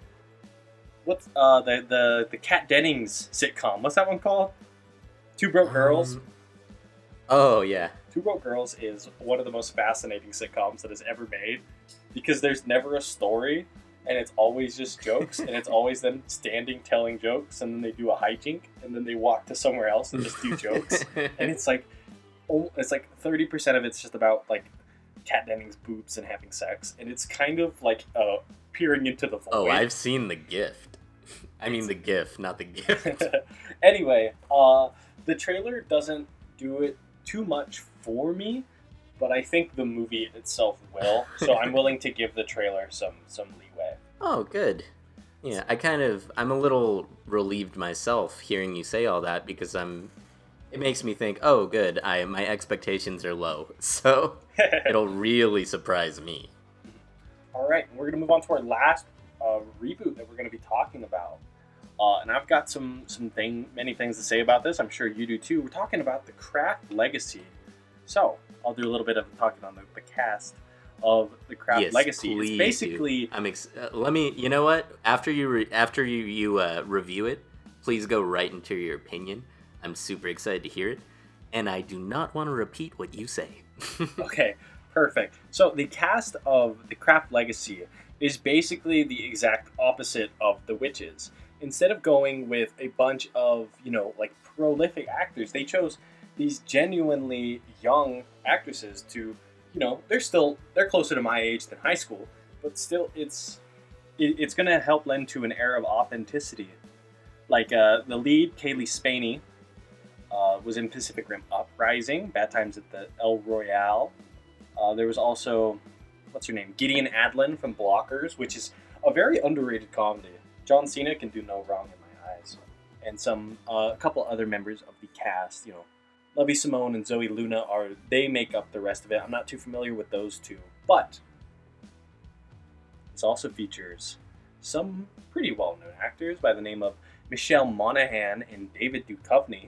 what's uh, the the the Kat Dennings sitcom? What's that one called? Two Broke Girls. Um, oh yeah. Two Broke Girls is one of the most fascinating sitcoms that has ever made because there's never a story and it's always just jokes and it's always them standing telling jokes and then they do a hijink and then they walk to somewhere else and just do jokes and it's like oh, it's like 30% of it's just about like Kat Dennings boobs and having sex and it's kind of like uh peering into the void. oh, I've seen the gift. I mean the GIF, not the gift. anyway, uh, the trailer doesn't do it too much for me, but I think the movie itself will. So I'm willing to give the trailer some some leeway. Oh, good. Yeah, I kind of I'm a little relieved myself hearing you say all that because I'm it makes me think, "Oh, good. I my expectations are low." So, it'll really surprise me. All right, we're going to move on to our last uh, reboot that we're going to be talking about. Uh, and I've got some some thing many things to say about this. I'm sure you do too. We're talking about the Craft Legacy. So I'll do a little bit of talking on the, the cast of the Craft Yes, Legacy. please It's basically I'm ex- uh, let me. You know what? After you re- after you you uh, review it, please go right into your opinion. I'm super excited to hear it, and I do not want to repeat what you say. okay, perfect. So the cast of the Craft Legacy is basically the exact opposite of the Witches. Instead of going with a bunch of you know like prolific actors, they chose these genuinely young actresses to you know they're still they're closer to my age than high school, but still it's it, it's gonna help lend to an air of authenticity. Like uh, the lead, Cailee Spaeny, uh, was in Pacific Rim Uprising, Bad Times at the El Royale. Uh, there was also, what's her name? Gideon Adlon from Blockers, which is a very underrated comedy. John Cena can do no wrong in my eyes. And some, uh, a couple other members of the cast, you know, Lovie Simone and Zoe Luna are, they make up the rest of it. I'm not too familiar with those two. But, this also features some pretty well known actors by the name of Michelle Monaghan and David Duchovny.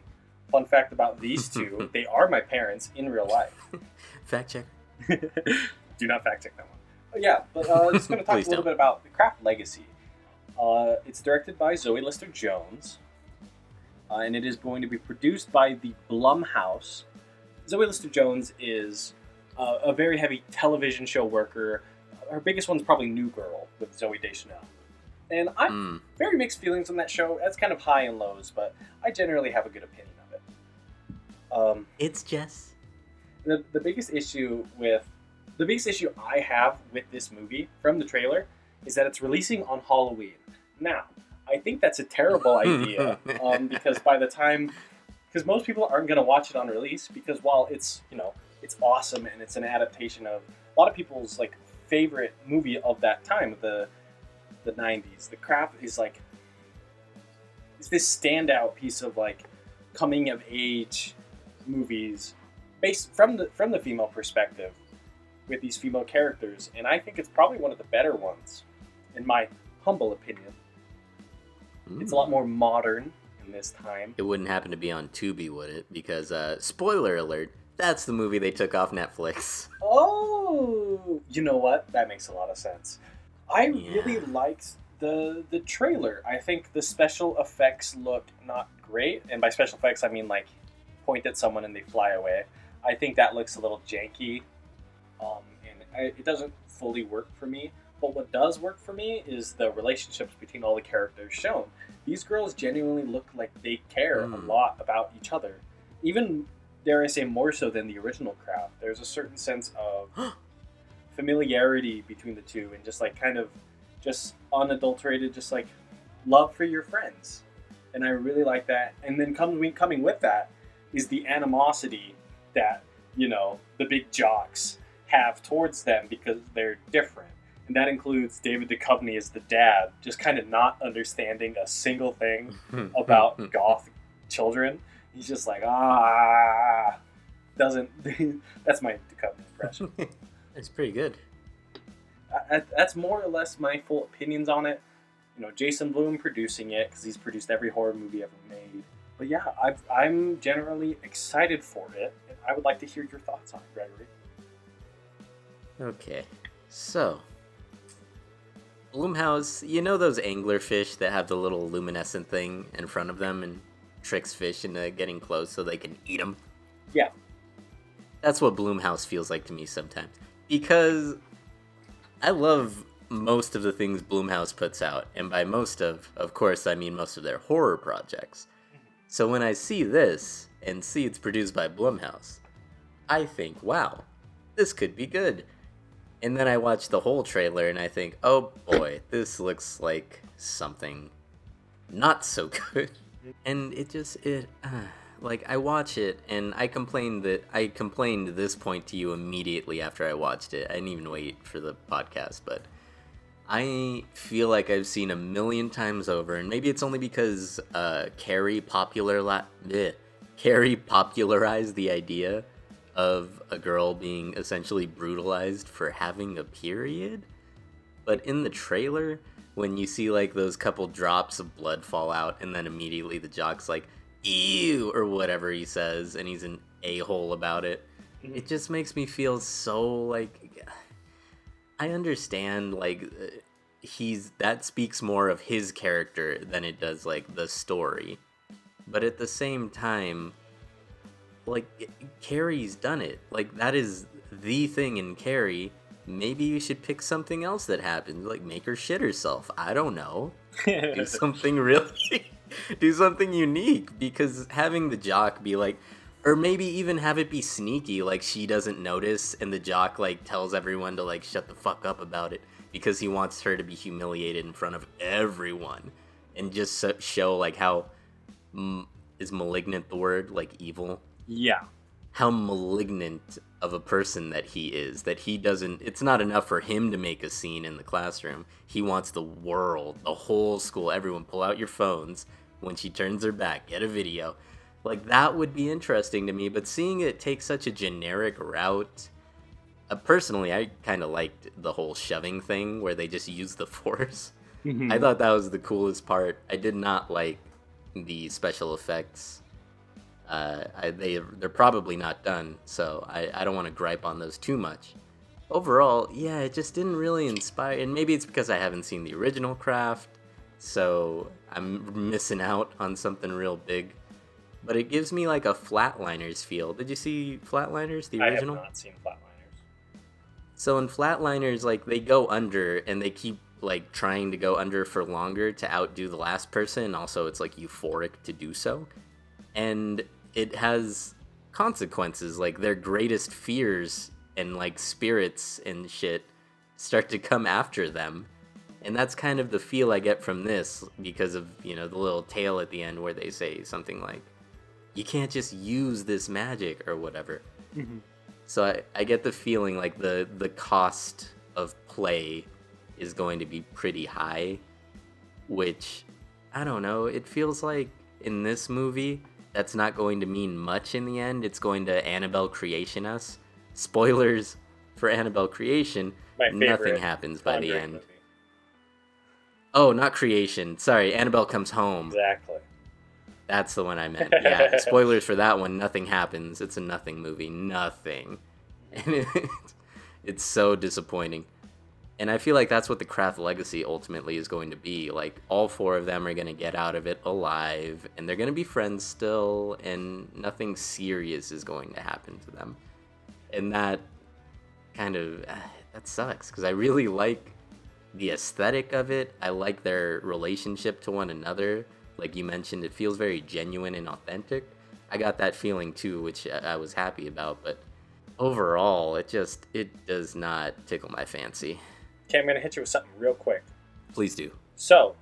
Fun fact about these two, they are my parents in real life. Fact check. Do not fact check that one. But yeah, but uh, just going to talk a little don't. bit about the Craft Legacy. Uh, it's directed by Zoe Lister Jones, uh, and it is going to be produced by the Blumhouse. Zoe Lister Jones is uh, a very heavy television show worker. Her biggest one's probably New Girl with Zooey Deschanel. And I'm Mm. very mixed feelings on that show. That's kind of high and lows, but I generally have a good opinion of it. Um, It's just the, the biggest issue with the biggest issue I have with this movie from the trailer is that it's releasing on Halloween. Now, I think that's a terrible idea um, because by the time, because most people aren't going to watch it on release because while it's you know it's awesome and it's an adaptation of a lot of people's like favorite movie of that time, the the '90s. The crap is like it's this standout piece of like coming of age movies based from the from the female perspective with these female characters and i think it's probably one of the better ones in my humble opinion it's a lot more modern in this time. It wouldn't happen to be on Tubi, would it? Because, uh, spoiler alert, that's the movie they took off Netflix. oh! You know what? That makes a lot of sense. I Yeah. really liked the the trailer. I think the special effects looked not great and by special effects i mean like point at someone and they fly away. I think that looks a little janky um, and I, it doesn't fully work for me but what does work for me is the relationships between all the characters shown. These girls genuinely look like they care a Mm. lot about each other. Even dare i say more so than the original crowd. There's a certain sense of familiarity between the two and just like kind of just unadulterated just like love for your friends. And i really like that. And then coming coming with that is the animosity that you know the big jocks have towards them because they're different and that includes david Duchovny as the dad just kind of not understanding a single thing about goth children he's just like ah doesn't that's my Duchovny impression it's pretty good. I, I- that's more or less my full opinions on it. You know, Jason Blum producing it because he's produced every horror movie ever made. But yeah, I've, I'm generally excited for it, and I would like to hear your thoughts on it, Gregory. Okay, so Blumhouse, you know those anglerfish that have the little luminescent thing in front of them and tricks fish into getting close so they can eat them? Yeah. That's what Blumhouse feels like to me sometimes. Because I love most of the things Blumhouse puts out, and by most of, of course, I mean most of their horror projects. So when I see this and see it's produced by Blumhouse, I think, wow, this could be good. And then I watch the whole trailer and I think, oh boy, this looks like something not so good. And it just, it, uh, like I watch it and I complained that I complained this point to you immediately after I watched it. I didn't even wait for the podcast, but I feel like I've seen a million times over, and maybe it's only because uh, Carrie popular la- bleh, Carrie popularized the idea of a girl being essentially brutalized for having a period. But in the trailer, when you see like those couple drops of blood fall out, and then immediately the jock's like, ew, or whatever he says, and he's an a hole about it, Mhm. it just makes me feel so like. I understand, like, uh, he's. That speaks more of his character than it does, like, the story. But at the same time, like Carrie's done it. Like that is the thing in Carrie. Maybe you should pick something else that happens. Like make her shit herself. I don't know. Do something really do something unique because having the jock be like or maybe even have it be sneaky like she doesn't notice and the jock like tells everyone to like shut the fuck up about it because he wants her to be humiliated in front of everyone and just show like how is malignant the word like evil yeah. how malignant of a person that he is that he doesn't it's not enough for him to make a scene in the classroom he wants the world the whole school everyone pull out your phones when she turns her back get a video like that would be interesting to me but seeing it take such a generic route uh, personally i kind of liked the whole shoving thing where they just use the force I thought that was the coolest part. I did not like the special effects. Uh, I, they they're probably not done, so I, I don't want to gripe on those too much. Overall, yeah, it just didn't really inspire, and maybe it's because I haven't seen the original Craft, so I'm missing out on something real big. But it gives me like a Flatliners feel. Did you see Flatliners, the original? I have not seen Flatliners. So in Flatliners, like they go under and they keep like trying to go under for longer to outdo the last person, also it's like euphoric to do so. And it has consequences, like their greatest fears and like spirits and shit start to come after them. And that's kind of the feel I get from this because of, you know, the little tale at the end where they say something like, you can't just use this magic or whatever. Mm-hmm. So I, I get the feeling like the the cost of play is going to be pretty high, which I don't know. It feels like in this movie that's not going to mean much in the end. It's going to Annabelle creation us. Spoilers for Annabelle creation. Nothing happens by the end. movie. Oh, not creation. Sorry, Annabelle comes home. Exactly. That's the one I meant. Yeah, spoilers for that one. Nothing happens. It's a nothing movie. Nothing. And it's, it's so disappointing. And I feel like that's what the Craft legacy ultimately is going to be. Like, all four of them are going to get out of it alive, and they're going to be friends still, and nothing serious is going to happen to them. And that kind of. ah, that sucks, because I really like the aesthetic of it. I like their relationship to one another. Like you mentioned, it feels very genuine and authentic. I got that feeling too, which I was happy about. But overall, it just it does not tickle my fancy. Okay, I'm gonna hit you with something real quick. Please do. So,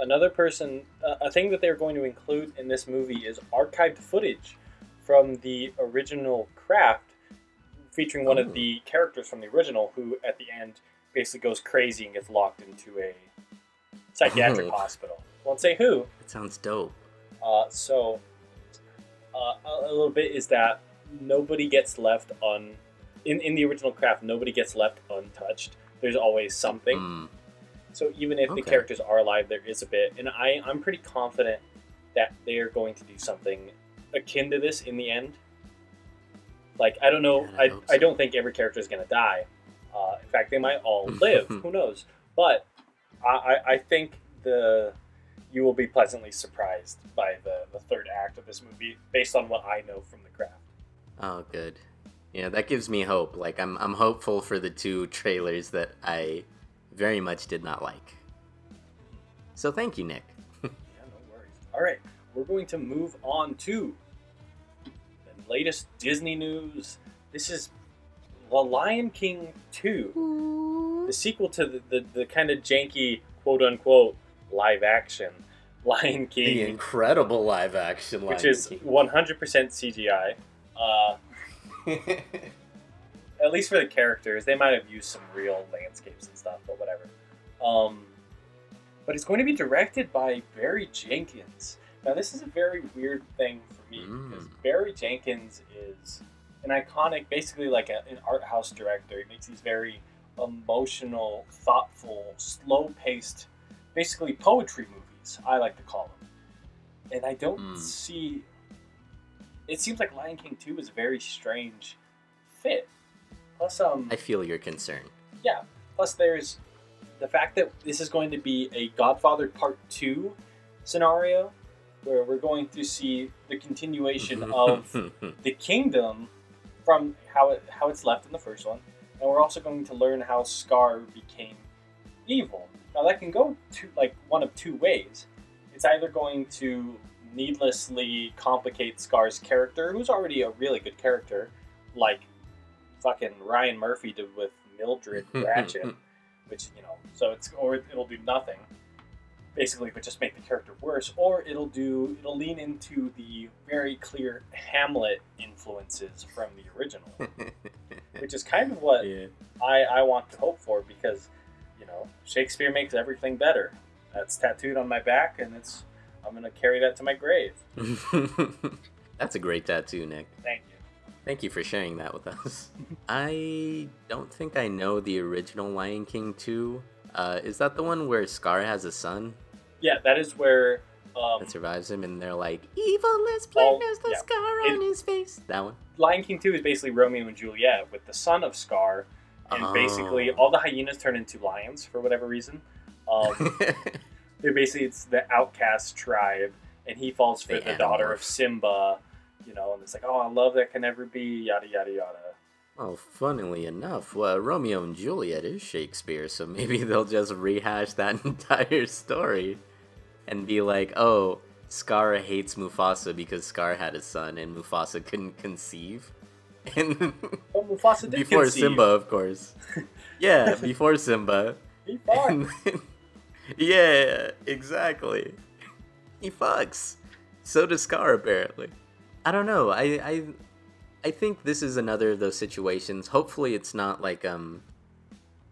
another person, uh, a thing that they're going to include in this movie is archived footage from the original Craft, featuring one Oh. of the characters from the original, who at the end basically goes crazy and gets locked into a psychiatric Oh. hospital. Won't say who. It sounds dope. Uh, so, uh, a, a little bit is that nobody gets left on. In, in the original Craft, nobody gets left untouched. There's always something. Mm, So even if the characters are alive, there is a bit, and I I'm pretty confident that they are going to do something akin to this in the end. Like I don't know, I I, hope I don't think every character is going to die. Uh, in fact, they might all live. Who knows? But I, I I think the you will be pleasantly surprised by the the third act of this movie based on what I know from the craft. oh, good. Yeah, that gives me hope. Like I'm I'm hopeful for the two trailers that I very much did not like. So thank you, Nick. Yeah, no worries. All right, we're going to move on to the latest Disney news. This is The Lion King 2, the sequel to the, the, the kind of janky quote unquote live action Lion King. The incredible live action Lion which is King. 100% CGI. Uh, at least for the characters, they might have used some real landscapes and stuff, but whatever. Um, but it's going to be directed by Barry Jenkins. Now, this is a very weird thing for me because Mm. Barry Jenkins is an iconic, basically like a, an art house director. He makes these very emotional, thoughtful, slow-paced, basically poetry movies. I like to call them, and I don't Mm. see. It seems like Lion King Two is a very strange fit. Plus, um, I feel your concern. yeah. Plus, there's the fact that this is going to be a Godfather Part Two scenario, where we're going to see the continuation of the kingdom from how it how it's left in the first one, and we're also going to learn how Scar became evil. Now that can go to like one of two ways. It's either going to needlessly complicate Scar's character, who's already a really good character, like fucking Ryan Murphy did with Mildred Ratched, which you know, so it's or it'll do nothing basically but just make the character worse or it'll do it'll lean into the very clear hamlet influences from the original which is kind of what yeah. I, I want to hope for because you know shakespeare makes everything better that's tattooed on my back and it's i'm gonna carry that to my grave That's a great tattoo, Nick. thank you Thank you for sharing that with us. I don't think I know the original Lion King 2. Uh, is that the one where Scar has a son yeah that is where um, that survives him and they're like, Evil is plain Oh, as the yeah. scar It- on his face? That one? lion king 2 is basically romeo and juliet with the son of scar and basically Oh. all the hyenas turn into lions for whatever reason um, they're basically it's the outcast tribe, and he falls for The the, daughter of Simba, you know, and it's like, oh, a love that can never be, yada yada yada. Well, funnily enough, well, Romeo and Juliet is Shakespeare, so maybe they'll just rehash that entire story and be like, oh, Scar hates Mufasa because Scar had a son and Mufasa couldn't conceive. And But Mufasa did before conceive. Simba, of course. Yeah, before Simba. He fought. Yeah, exactly. He fucks. So does Scar apparently. I don't know. I I I think this is another of those situations. Hopefully it's not like um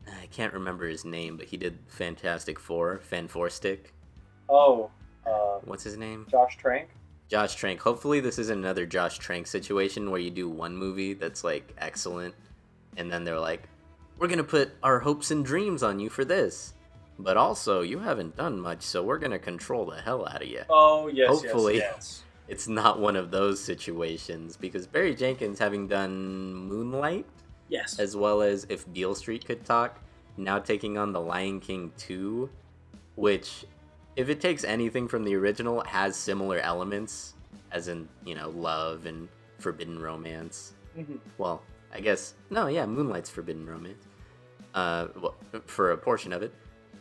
I can't remember his name, but he did Fantastic Four, Fan Four Stick. oh, uh, What's his name? Josh Trank. Josh Trank. Hopefully this isn't another Josh Trank situation where you do one movie that's like excellent and then they're like, We're gonna put our hopes and dreams on you for this. But also you haven't done much, so we're gonna control the hell out of you. Oh yes, Hopefully. yes, yes. It's not one of those situations because Barry Jenkins having done Moonlight Yes. as well as If Beale Street Could Talk, now taking on The Lion King 2, which, if it takes anything from the original, has similar elements, as in, you know, love and forbidden romance. Mhm. Well, I guess, no, yeah, Moonlight's forbidden romance. Uh, well, for a portion of it.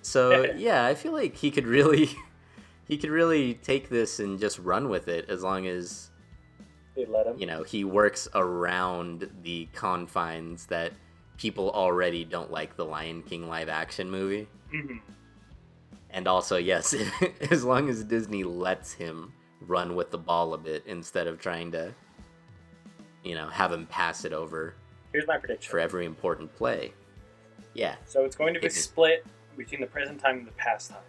So, yeah, I feel like he could really. He could really take this and just run with it as long as They let him. you know he works around the confines that people already don't like the lion king live action movie Mhm. and also yes as long as disney lets him run with the ball a bit instead of trying to you know have him pass it over Here's my prediction. for every important play yeah So it's going to be split between the present time and the past time.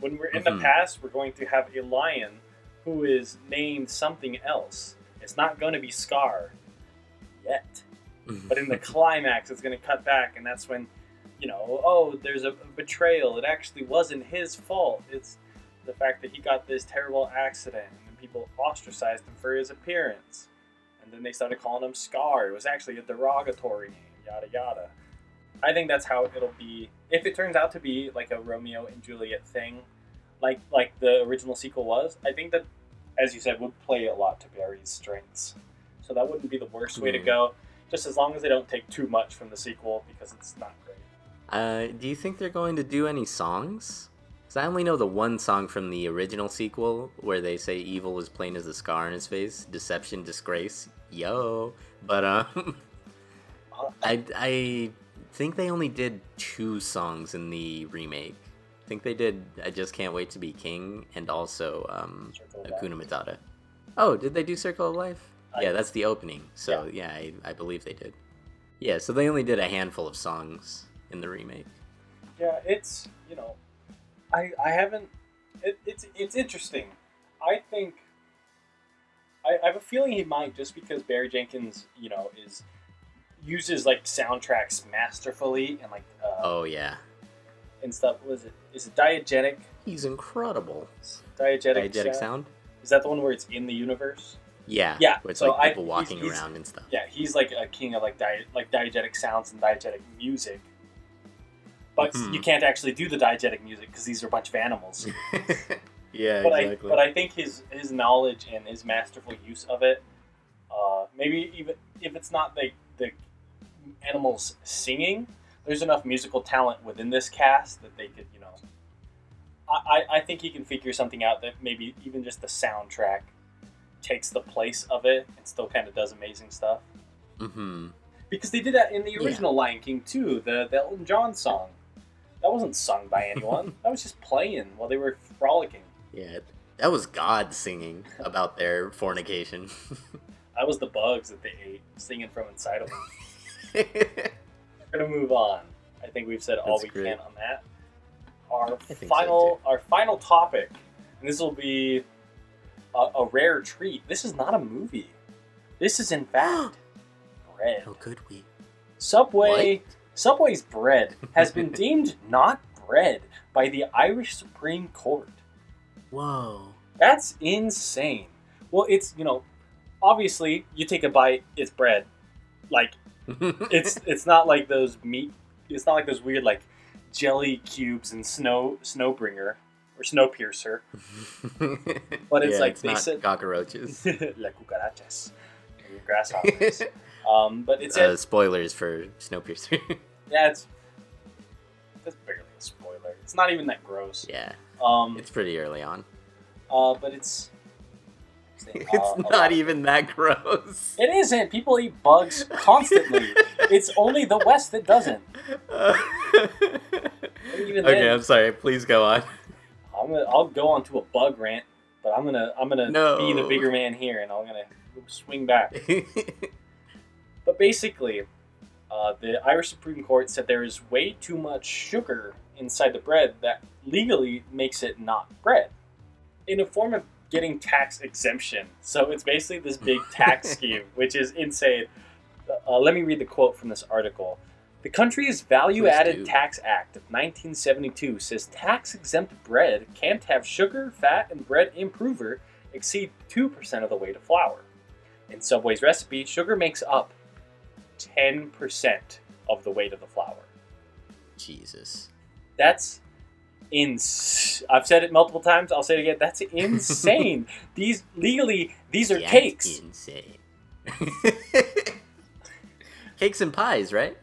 When we're in Mhm. the past, we're going to have a lion who is named something else. It's not going to be Scar yet. But in the climax, it's going to cut back, and that's when, you know, oh, there's a betrayal. It actually wasn't his fault. It's the fact that he got this terrible accident, and people ostracized him for his appearance. And then they started calling him Scar. It was actually a derogatory name, yada yada. I think that's how it'll be. If it turns out to be like a Romeo and Juliet thing, like like the original sequel was, I think that, as you said, would play a lot to Barry's strengths. So that wouldn't be the worst way to Hmm. go just as long as they don't take too much from the sequel because it's not great. uh, do you think they're going to do any songs because i only know the one song from the original sequel where they say evil is plain as the scar on his face deception disgrace yo but um Uh, I, I think they only did two songs in the remake. I think they did. I just can't wait to be king, and also um, Akuna Matata. Oh, did they do Circle of Life? Yeah, that's the opening. So yeah, I, I believe they did. Yeah, so they only did a handful of songs in the remake. Yeah, it's you know, I I haven't. It, it's it's interesting. I think. I, I have a feeling he might just because Barry Jenkins, you know, is uses like soundtracks masterfully and like uh, Oh yeah, and stuff. Was it is it diegetic? he's incredible. Diegetic, Diegetic sound. Is that the one where it's in the universe? Yeah, Yeah, where it's so like people he's- walking he's- around and stuff. Yeah, he's like a king of like di- like diegetic sounds and diegetic music. But Mhm. you can't actually do the diegetic music because these are a bunch of animals. yeah, but exactly. I but I think his his knowledge and his masterful use of it, uh, maybe even if it's not the the animals singing, there's enough musical talent within this cast that they could you know. I, I, I think he can figure something out that maybe even just the soundtrack takes the place of it and still kind of does amazing stuff. hmm Because they did that in the Yeah. original Lion King too, the, the Elton John song. That wasn't sung by anyone. that was just playing while they were frolicking. Yeah, that was God singing about their fornication. That was the bugs that they ate, singing from inside of them. We're gonna move on. I think we've said all That's we great. can on that. Our think so, final, our final topic, and this will be a, a rare treat. This is not a movie. This is in fact bread. How could we? Subway, Subway's bread has been deemed not bread by the Irish Supreme Court. Whoa. That's insane. Well, it's you know, obviously you take a bite, it's bread. Like it's it's not like those meat. It's not like those weird like jelly cubes and snow snowbringer or snowpiercer. But it's Yeah, like it's they not said- cockroaches. La cucarachas, grasshoppers. um, but it uh, said spoilers for Snowpiercer. yeah, it's that's barely a spoiler. It's not even that gross. yeah, Um, it's pretty early on. uh, but it's saying, uh, It's a lot- not even that gross. It isn't. People eat bugs constantly. it's only the West that doesn't. Even okay, then- I'm sorry. Please go on. I'm gonna. I'll go on to a bug rant, but I'm gonna. I'm gonna No. be the bigger man here, and I'm gonna swing back. But basically, uh, the Irish Supreme Court said there is way too much sugar inside the bread that legally makes it not bread, in a form of getting tax exemption. So it's basically this big tax scheme, which is insane. Uh, let me read the quote from this article. The country's Value Please Added do. Tax Act of 1972 says tax exempt bread can't have sugar, fat, and bread improver exceed 2% of the weight of flour. In Subway's recipe, sugar makes up 10% of the weight of the flour. Jesus. That's ins. I've said it multiple times. I'll say it again. That's insane. these legally, these are That's cakes. Insane. Cakes and pies, right?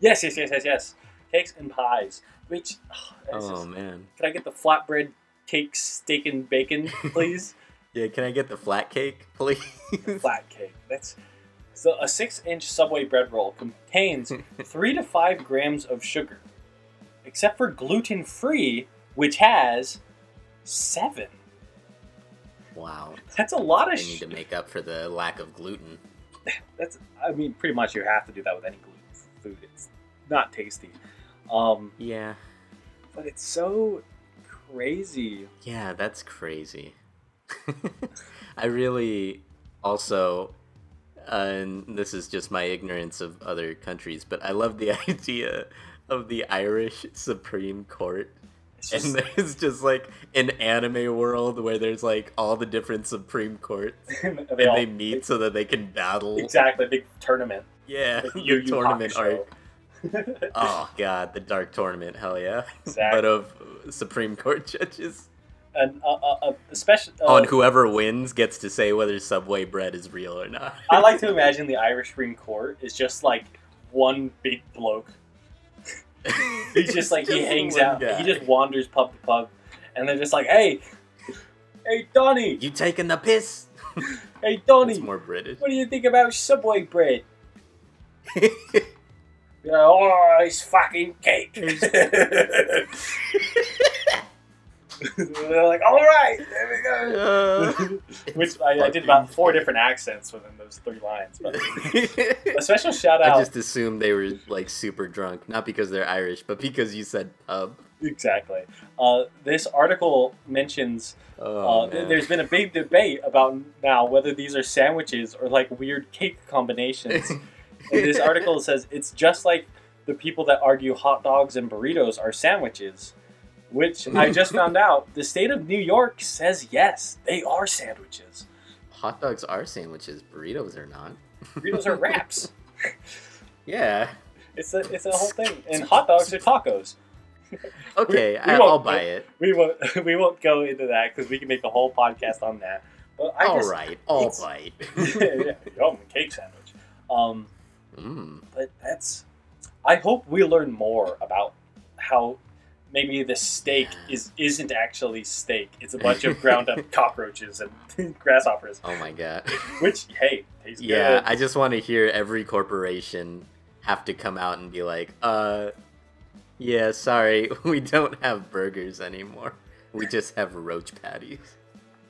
Yes, yes, yes, yes, yes. Cakes and pies. Which, oh, Oh is- man. can I get the flatbread cake, steak and bacon, please? Yeah, can I get the flat cake, please? Flat cake. That's so. A six-inch Subway bread roll contains three to five grams of sugar, except for gluten-free, which has seven. wow. That's a lot of. need Sh- to make up for the lack of gluten. that's. I mean, pretty much you have to do that with any gluten food. It's not tasty, um, Yeah. but it's so crazy. Yeah, that's crazy. I really also, uh, and this is just my ignorance of other countries, but I love the idea of the Irish Supreme Court. It's And just, there's just like an anime world where there's like all the different Supreme Courts they and all- they meet so that they can battle. exactly big tournament. Yeah, Like the Yu Yu tournament arc. Oh god, the dark tournament, hell yeah! Exactly. But of Supreme Court judges. and uh, uh, uh, especially uh, on whoever wins gets to say whether Subway bread is real or not. I like to imagine the Irish Supreme Court is just like one big bloke. He's just like he Just hangs out. guy. He just wanders pub to pub, and they're just like, "Hey, hey, Donny, You taking the piss? hey, Donny, It's more British. what do you think about Subway bread?" You know, oh, it's fucking cake. They're like, all right, there we go. Uh, Which I, I did about four different accents within those three lines. But a special shout out. I just assumed they were like super drunk, not because they're Irish, but because you said pub. Exactly. Uh, this article mentions Oh, uh, man. there's been a big debate about now whether these are sandwiches or like weird cake combinations. and this article says it's just like the people that argue hot dogs and burritos are sandwiches, which I just found out the state of New York says yes, they are sandwiches. Hot dogs are sandwiches. Burritos are not. Burritos are wraps. Yeah. It's a it's a whole thing, and hot dogs are tacos. Okay, we I, won't- I'll buy it. We won't we won't go into that because we can make a whole podcast on that. But I All just, right, I'll bite. yeah, yum, cake sandwich. Um, mm. but that's. I hope we learn more about how maybe the steak is isn't actually steak. It's a bunch of ground up cockroaches and grasshoppers, Oh my god. which hey tastes Yeah, good. I just want to hear every corporation have to come out and be like, uh, yeah, sorry, we don't have burgers anymore. We just have roach patties.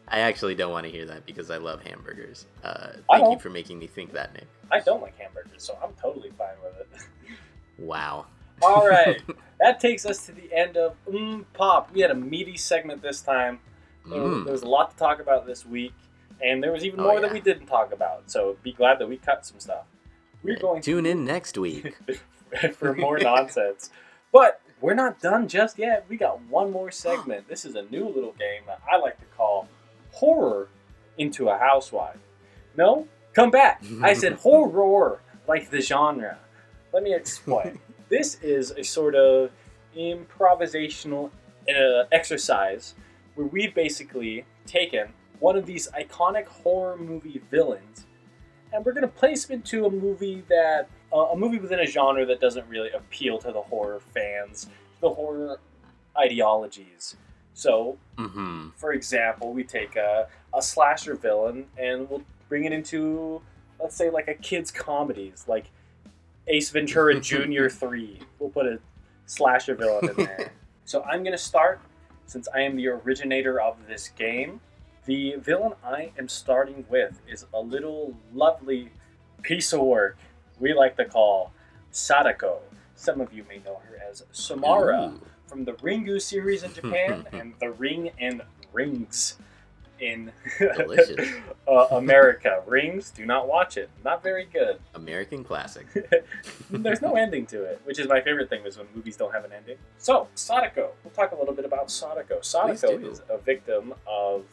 I actually don't want to hear that because I love hamburgers. Uh, thank you for making me think that, Nick. I don't like hamburgers, so I'm totally fine with it. Wow. All right, that takes us to the end of mm, Pop. We had a meaty segment this time. There, Mm. there was a lot to talk about this week, and there was even Oh, more that we didn't talk about. So be glad that we cut some stuff. We're going to Tune in next week. for more nonsense. But we're not done just yet. We got one more segment. This is a new little game that I like to call Horror into a Housewife. No, come back. I said horror, like the genre. Let me explain. This is a sort of improvisational uh, exercise where we've basically taken one of these iconic horror movie villains and we're going to place him into a movie that uh, a movie within a genre that doesn't really appeal to the horror fans, the horror ideologies. So, hmm for example, we take a, a slasher villain and we'll bring it into, let's say, like a kids' comedies, like Ace Ventura Jr. 3. We'll put a slasher villain in there. so I'm going to start, since I am the originator of this game. The villain I am starting with is a little lovely piece of work we like to call Sadako. Some of you may know her as Samara Ooh. from the Ringu series in Japan and the Ring and Rings in Delicious. uh, America. Rings, do not watch it. Not very good. American classic. There's no ending to it, which is my favorite thing is when movies don't have an ending. So, Sadako. We'll talk a little bit about Sadako. Sadako is a victim of,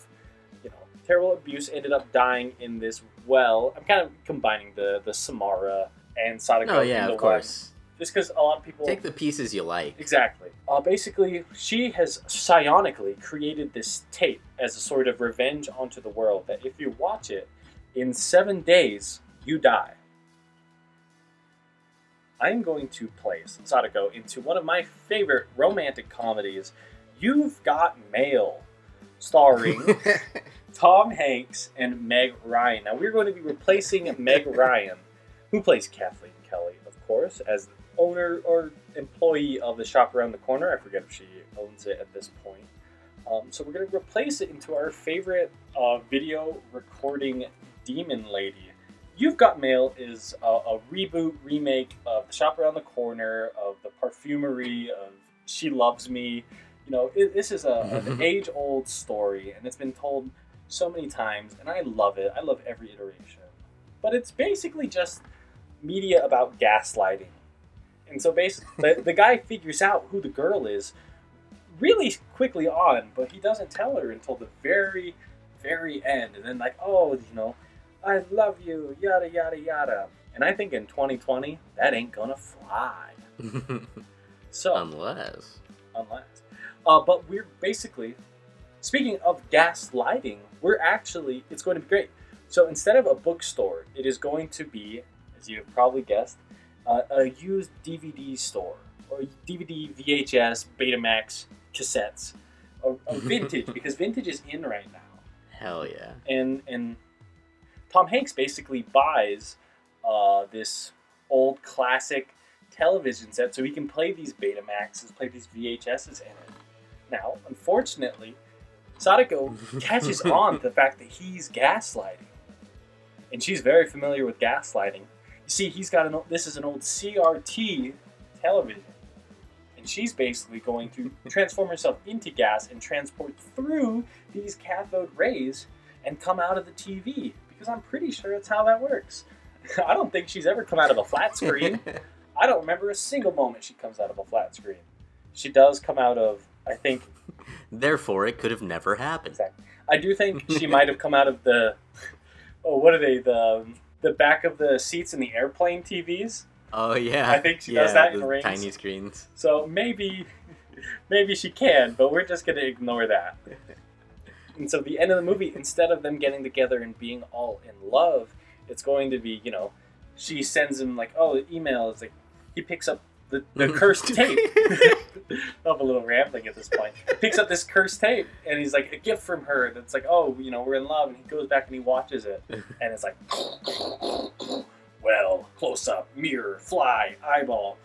you know, terrible abuse. Ended up dying in this well. I'm kind of combining the the Samara and Sadako. Oh yeah, of course. One, just because a lot of people Take the pieces you like. Exactly. Uh, basically, she has psionically created this tape as a sort of revenge onto the world that if you watch it, in seven days, you die. I'm going to place Sadako into one of my favorite romantic comedies, You've Got Mail, starring Tom Hanks and Meg Ryan. Now, we're going to be replacing Meg Ryan, who plays Kathleen Kelly, of course, as the owner or employee of the shop around the corner. I forget if she owns it at this point. Um, so we're going to replace it into our favorite uh, video recording demon lady. You've Got Mail is a, a reboot, remake of The Shop Around the Corner, of The Perfumery, of She Loves Me. You know, it, this is a, an age old story, and it's been told so many times, and I love it. I love every iteration. But it's basically just media about gaslighting. And so basically, the, the guy figures out who the girl is really quickly on, but he doesn't tell her until the very, very end. And then, like, oh, you know, I love you, yada, yada, yada. And I think in 2020, that ain't gonna fly. So, Unless. unless. Uh, but we're basically, speaking of gaslighting, we're actually, it's going to be great. So instead of a bookstore, it is going to be, as you have probably guessed, uh, a used DVD store or DVD, VHS, Betamax, cassettes, a, a vintage because vintage is in right now Hell yeah. and and Tom Hanks basically buys uh, this old classic television set so he can play these Betamaxes, play these VHSs in it. Now, unfortunately, Sadako catches on to the fact that he's gaslighting. And she's very familiar with gaslighting. You see, he's got an this is an old CRT television. And she's basically going to transform herself into gas and transport through these cathode rays and come out of the TV. Because I'm pretty sure that's how that works. I don't think she's ever come out of a flat screen. I don't remember a single moment she comes out of a flat screen. She does come out of, I think, Therefore, it could have never happened. Exactly. I do think she might have come out of the, oh, what are they? The the back of the seats in the airplane TVs. Oh yeah, I think she yeah, does that in the rings. tiny screens. So maybe, maybe she can, but we're just gonna ignore that. And so the end of the movie, instead of them getting together and being all in love, it's going to be, you know, she sends him like, oh, the email is like, he picks up the, the cursed tape. I'm a little rambling at this point. He picks up this cursed tape and he's like a gift from her that's like, oh, you know, we're in love, and he goes back and he watches it, and it's like, well, close up, mirror, fly, eyeball.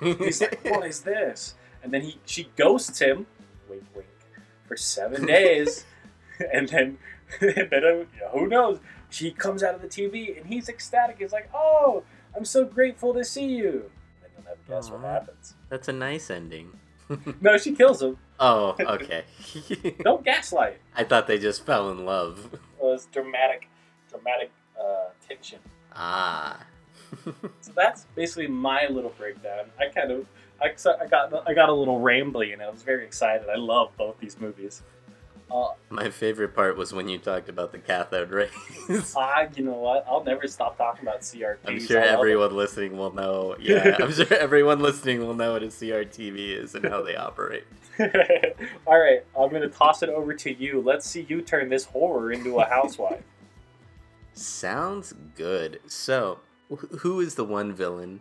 He's like, what is this? And then he she ghosts him, wink wink, for seven days, and then and then uh, who knows? She comes out of the TV and he's ecstatic. He's like, oh, I'm so grateful to see you. And you'll never guess what happens. That's a nice ending. No, she kills him. Oh, okay. Don't gaslight. I thought they just fell in love. It was dramatic, dramatic uh, tension. Ah. So that's basically my little breakdown. I kind of, I, I got, I got a little rambly, and I was very excited. I love both these movies. Uh, My favorite part was when you talked about the cathode rays. I, you know what? I'll never stop talking about CRTs. I'm sure everyone listening will know. Yeah, I'm sure everyone listening will know what a CRTV is and how they operate. All right, I'm gonna toss it over to you. Let's see you turn this horror into a housewife. Sounds good. So, wh- who is the one villain?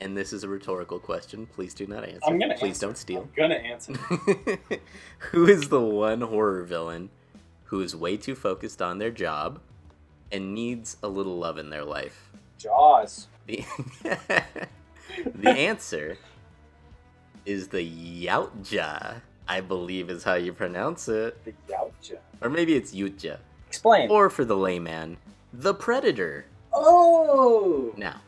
And this is a rhetorical question. Please do not answer. I'm gonna Please answer. don't steal. I'm gonna answer. who is the one horror villain who is way too focused on their job and needs a little love in their life? Jaws. The, the answer is the Yautja, I believe is how you pronounce it. The Yautja. Or maybe it's Yutja. Explain. Or for the layman, the Predator. oh. Now,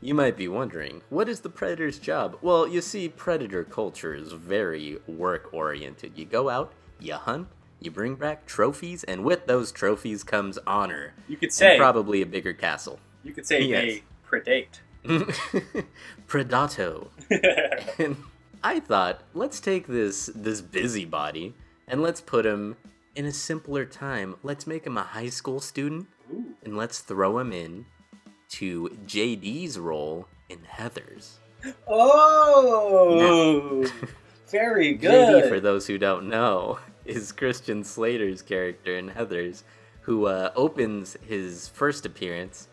you might be wondering, what is the Predator's job? Well, you see, Predator culture is very work oriented. You go out, you hunt, you bring back trophies, and with those trophies comes honor. You could say. probably a bigger castle. you could say Yes. they predate. Predato. And I thought, let's take this this busybody and let's put him in a simpler time. Let's make him a high school student Ooh. and let's throw him in to JD's role in Heathers. Oh. Very good. JD, for those who don't know, is Christian Slater's character in Heathers, who uh, opens his first appearance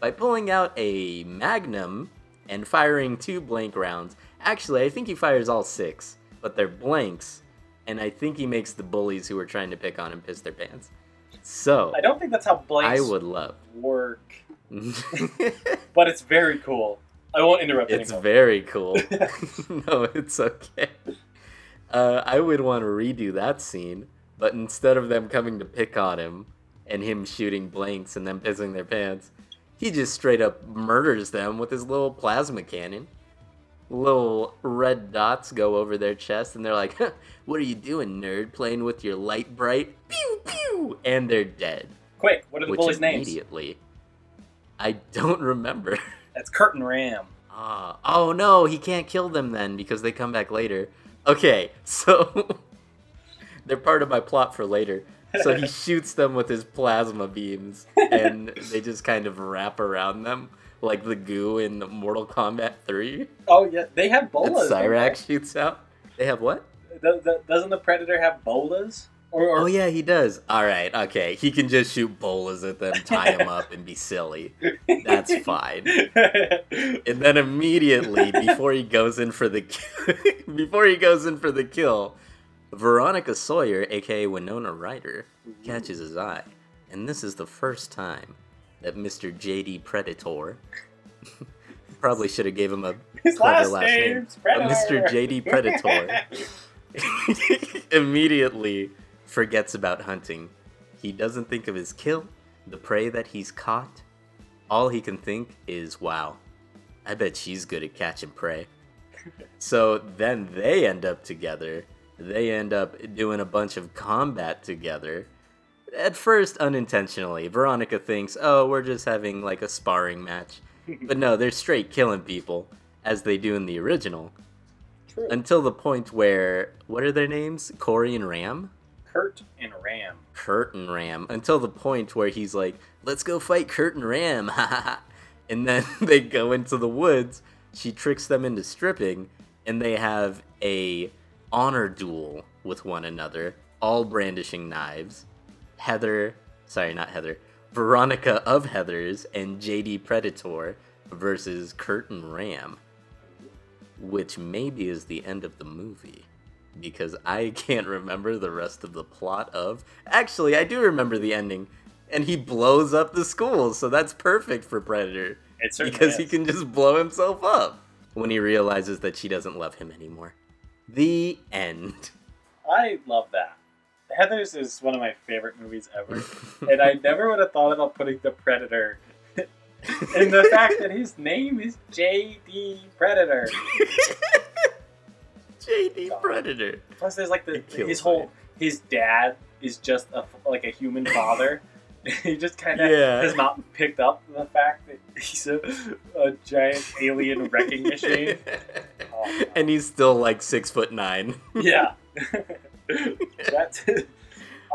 by pulling out a magnum and firing two blank rounds. Actually, I think he fires all six, but they're blanks, and I think he makes the bullies who are trying to pick on him piss their pants. So, I don't think that's how blanks I would love. work, but it's very cool. I won't interrupt It's anymore. very cool. no, it's okay. Uh, I would want to redo that scene, but instead of them coming to pick on him and him shooting blanks and them pissing their pants, he just straight up murders them with his little plasma cannon. Little red dots go over their chest, and they're like, huh, "What are you doing, nerd? Playing with your Lite-Brite?" Pew pew, and they're dead. Quick, what are the which bullies' names? immediately, I don't remember. That's Kurt and Ram. Ah, oh no, he can't kill them then because they come back later. Okay, so they're part of my plot for later. So he shoots them with his plasma beams, and they just kind of wrap around them like the goo in Mortal Kombat 3 Oh yeah, they have bolas. don't Cyrax shoots out. They have what? Does- does- Doesn't the Predator have bolas? Or, or Oh yeah, he does. All right, okay. He can just shoot bolas at them, tie them up, and be silly. That's fine. And then immediately before he goes in for the before he goes in for the kill, Veronica Sawyer, aka Winona Ryder, catches his eye, and this is the first time that Mr. JD Predator Probably should have gave him a His clever last, last name. A. Mr. JD Predator. Immediately forgets about hunting. He doesn't think of his kill, the prey that he's caught. All he can think is, wow, I bet she's good at catching prey. So then they end up together. They end up doing a bunch of combat together. At first, unintentionally. Veronica thinks, oh, we're just having like a sparring match. But no, they're straight killing people, as they do in the original. True. Until the point where, what are their names? Corey and Ram? Kurt and Ram. Kurt and Ram. Until the point where he's like, let's go fight Kurt and Ram. and then they go into the woods. She tricks them into stripping, and they have a honor duel with one another, all brandishing knives. Heather, sorry, not Heather, Veronica of Heathers and JD Predator versus Kurt and Ram, which maybe is the end of the movie because I can't remember the rest of the plot of. Actually, I do remember the ending, and he blows up the school, so that's perfect for Predator because he can just blow himself up when he realizes that she doesn't love him anymore. The end. I love that. Heather's is one of my favorite movies ever, and I never would have thought about putting the Predator. and the fact that his name is J.D. Predator. JD Predator. Plus, there's like the his whole me. his dad is just a like a human father. he just kind of Yeah. has not picked up the fact that he's a, a giant alien wrecking machine. Oh, and he's still like six foot nine. yeah, that's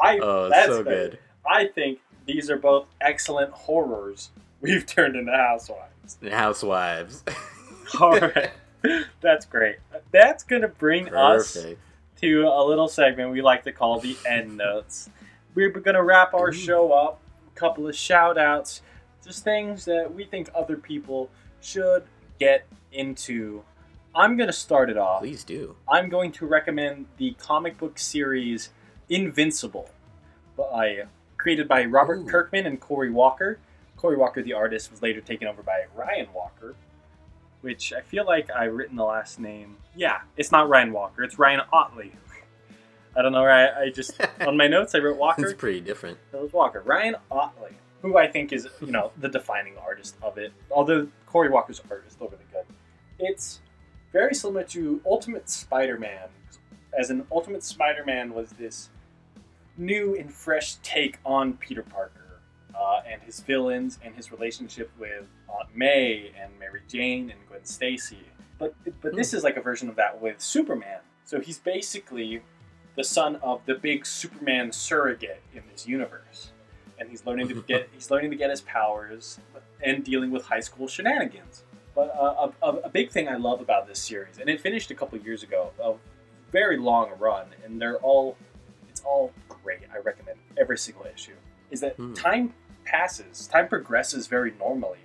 I. Oh, that's so better. good. I think these are both excellent horrors we've turned into housewives. Housewives. All right, that's great. That's gonna bring us to a little segment we like to call the end notes. We're going to wrap our show up, a couple of shout outs, just things that we think other people should get into. I'm going to start it off. Please do. I'm going to recommend the comic book series Invincible, by, created by Robert Ooh. Kirkman and Cory Walker. Cory Walker, the artist, was later taken over by Ryan Walker, which I feel like I've written the last name. Yeah, it's not Ryan Walker, it's Ryan Ottley. I don't know, I, I just, on my notes, I wrote Walker. It's pretty different. It was Walker. Ryan Ottley, who I think is, you know, the defining artist of it. Although Cory Walker's art is still really good. It's very similar to Ultimate Spider-Man. As an Ultimate Spider-Man was this new and fresh take on Peter Parker uh, and his villains and his relationship with Aunt May and Mary Jane and Gwen Stacy. But but this is like a version of that with Superman. So he's basically the son of the big Superman surrogate in this universe, and he's learning to get he's learning to get his powers and dealing with high school shenanigans. But uh, a, a, a big thing I love about this series, and it finished a couple years ago, a very long run, and they're all it's all great. I recommend every single issue. Is that Hmm. time passes, time progresses very normally.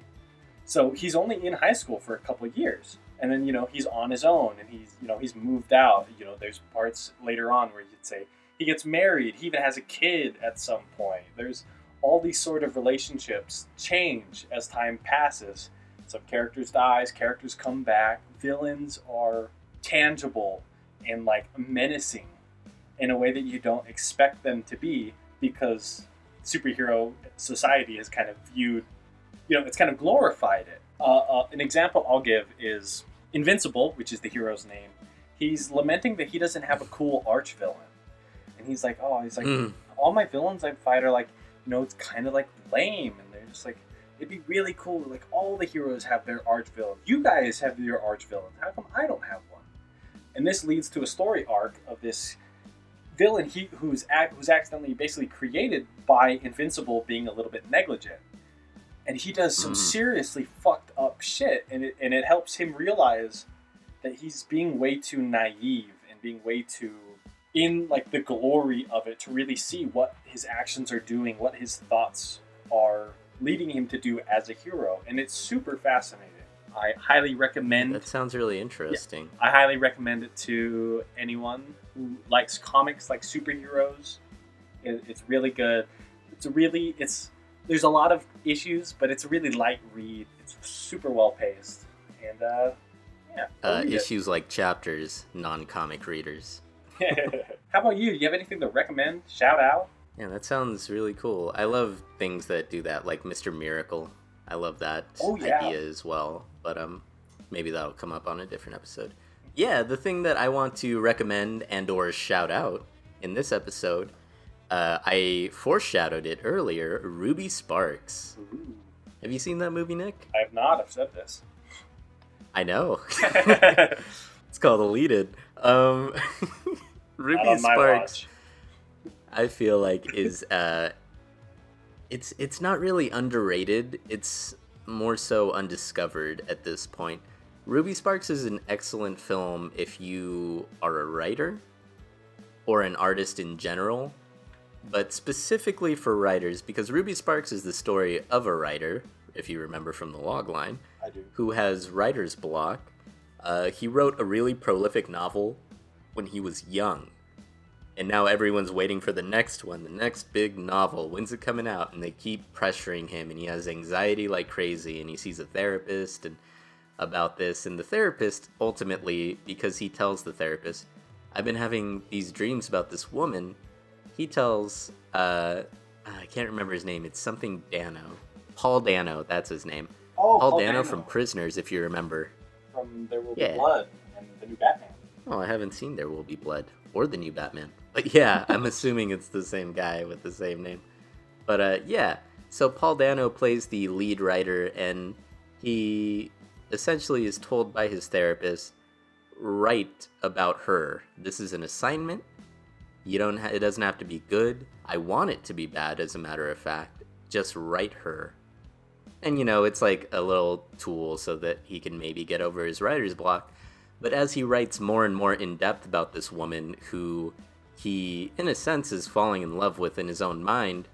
So he's only in high school for a couple of years, and then you know he's on his own, and he's you know he's moved out. You know, there's parts later on where you'd say he gets married, he even has a kid at some point. There's all these sort of relationships change as time passes. Some characters dies, characters come back. Villains are tangible and like menacing in a way that you don't expect them to be because superhero society has kind of viewed, you know, it's kind of glorified it. Uh, uh, an example I'll give is Invincible, which is the hero's name. He's lamenting that he doesn't have a cool arch villain, and he's like, oh, he's like, Mm. all my villains I fight are like, you know, it's kind of like lame, and they're just like, it'd be really cool. Like all the heroes have their arch villain. You guys have your arch villain. How come I don't have one? And this leads to a story arc of this villain he, who's who's accidentally basically created by Invincible being a little bit negligent, and he does some Mhm. seriously fucked up shit, and it and it helps him realize that he's being way too naive and being way too in like the glory of it to really see what his actions are doing, what his thoughts are leading him to do as a hero, and it's super fascinating. I highly recommend That sounds really interesting. I highly recommend it to anyone who likes comics, like superheroes. It, it's really good. It's really it's there's a lot of issues, but it's a really light read. It's super well paced, And uh, yeah. Uh, issues like chapters, non-comic readers. How about you? Do you have anything to recommend? Shout out? Yeah, that sounds really cool. I love things that do that, like Mr. Miracle. I love that oh, yeah. idea as well. But um, maybe that'll come up on a different episode. Yeah, the thing that I want to recommend and or shout out in this episode, uh, I foreshadowed it earlier. Ruby Sparks. Ooh. Have you seen that movie, Nick? I have not. I've said this. I know. it's called Deleted. Um, Ruby Sparks. I feel like is uh, it's it's not really underrated. It's more so undiscovered at this point. Ruby Sparks is an excellent film if you are a writer or an artist in general, but specifically for writers because Ruby Sparks is the story of a writer, if you remember from the log line, who has writer's block. Uh, he wrote a really prolific novel when he was young. And now everyone's waiting for the next one, the next big novel. When's it coming out? And they keep pressuring him, and he has anxiety like crazy. And he sees a therapist and about this. And the therapist ultimately, because he tells the therapist, "I've been having these dreams about this woman." He tells, uh, I can't remember his name. It's something Dano, Paul Dano. That's his name. Oh, Paul, Paul Dano, Dano, from Prisoners, if you remember. From There Will Be. Blood and the new Batman. Oh, I haven't seen There Will Be Blood or the new Batman. But yeah, I'm assuming it's the same guy with the same name. But uh, yeah, so Paul Dano plays the lead writer, and he essentially is told by his therapist, write about her. This is an assignment. You don't. Ha- it doesn't have to be good. I want it to be bad, as a matter of fact. Just write her. And you know, it's like a little tool so that he can maybe get over his writer's block. But as he writes more and more in depth about this woman who he, in a sense, is falling in love with in his own mind,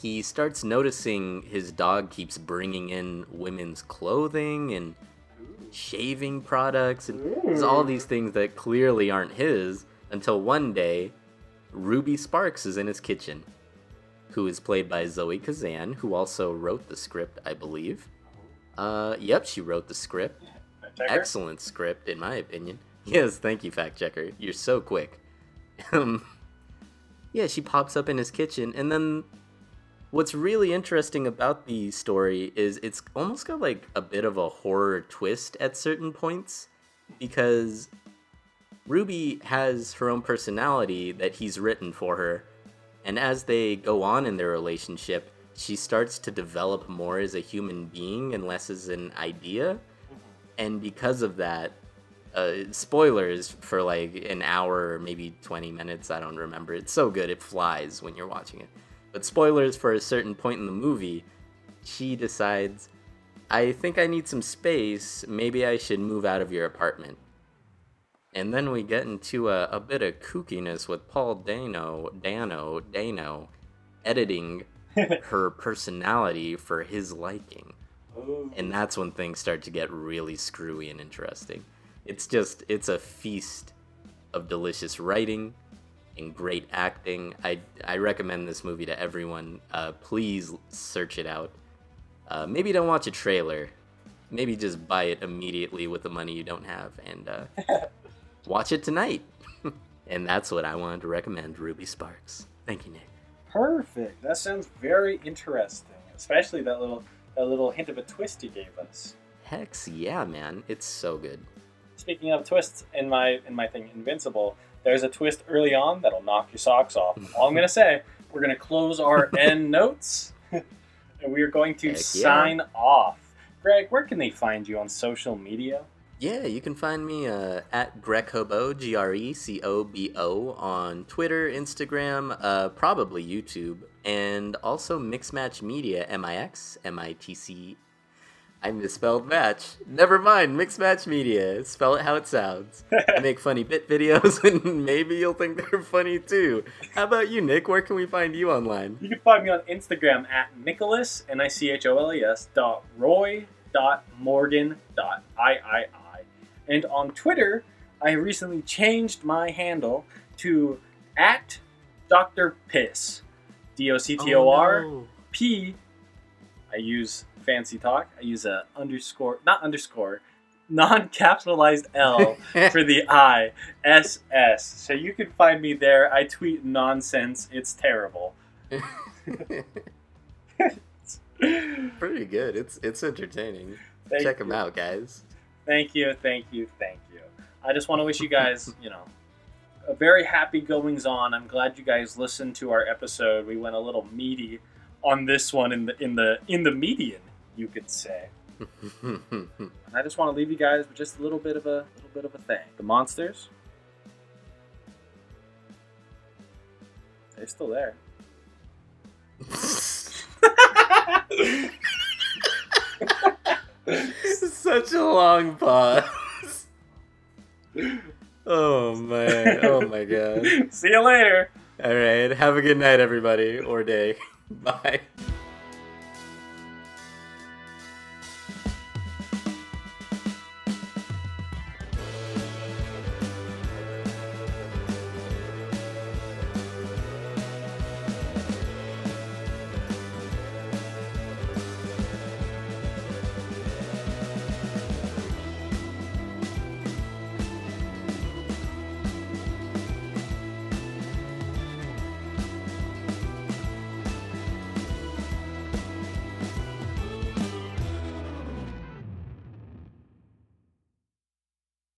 he starts noticing his dog keeps bringing in women's clothing and shaving products and all these things that clearly aren't his until one day Ruby Sparks is in his kitchen, who is played by Zoe Kazan, who also wrote the script, I believe. Uh, yep, she wrote the script. Excellent script, in my opinion. Yes, thank you, fact checker. You're so quick. Um, yeah, she pops up in his kitchen, and then what's really interesting about the story is it's almost got like a bit of a horror twist at certain points because Ruby has her own personality that he's written for her, and as they go on in their relationship, she starts to develop more as a human being and less as an idea. And because of that, uh, spoilers for like an hour or maybe 20 minutes, I don't remember. It's so good, it flies when you're watching it. But spoilers for a certain point in the movie, she decides, I think I need some space, maybe I should move out of your apartment. And then we get into a, a bit of kookiness with Paul Dano, Dano, Dano, editing her personality for his liking and that's when things start to get really screwy and interesting. It's just it's a feast of delicious writing and great acting. I I recommend this movie to everyone. Uh, please search it out. Uh, maybe don't watch a trailer. Maybe just buy it immediately with the money you don't have and uh, watch it tonight. and that's what I wanted to recommend. Ruby Sparks. Thank you, Nick. Perfect. That sounds very interesting, especially that little that little hint of a twist he gave us. Hex, yeah, man, it's so good. Speaking of twists, in my in my thing, Invincible, there's a twist early on that'll knock your socks off. All I'm gonna say, we're gonna close our end notes, and we are going to sign off. Greg, where can they find you on social media? Yeah, you can find me uh, at Grecobo, G R E C O B O, on Twitter, Instagram, uh, probably YouTube, and also Mixmatch Media, M I X M I T C. I misspelled match. Never mind, mixed match Media. Spell it how it sounds. I make funny bit videos, and maybe you'll think they're funny too. How about you, Nick? Where can we find you online? You can find me on Instagram at Nicholas, N I C H O L E S, dot Roy, dot Morgan, dot I I I. And on Twitter, I recently changed my handle to at Dr. Piss. D O C T O R oh, P. I use fancy talk. I use a underscore, not underscore, non-capitalized L for the I S S. So you can find me there. I tweet nonsense. It's terrible. Pretty good. It's it's entertaining. Thank Check them out, guys. Thank you, thank you, thank you. I just want to wish you guys, you know, a very happy goings on. I'm glad you guys listened to our episode. We went a little meaty on this one in the in the in the median, you could say. And I just want to leave you guys with just a little bit of a little bit of a thing. The monsters, they're still there. Such a long pause. Oh man. Oh my god. See you later. All right. Have a good night, everybody, or day. Bye.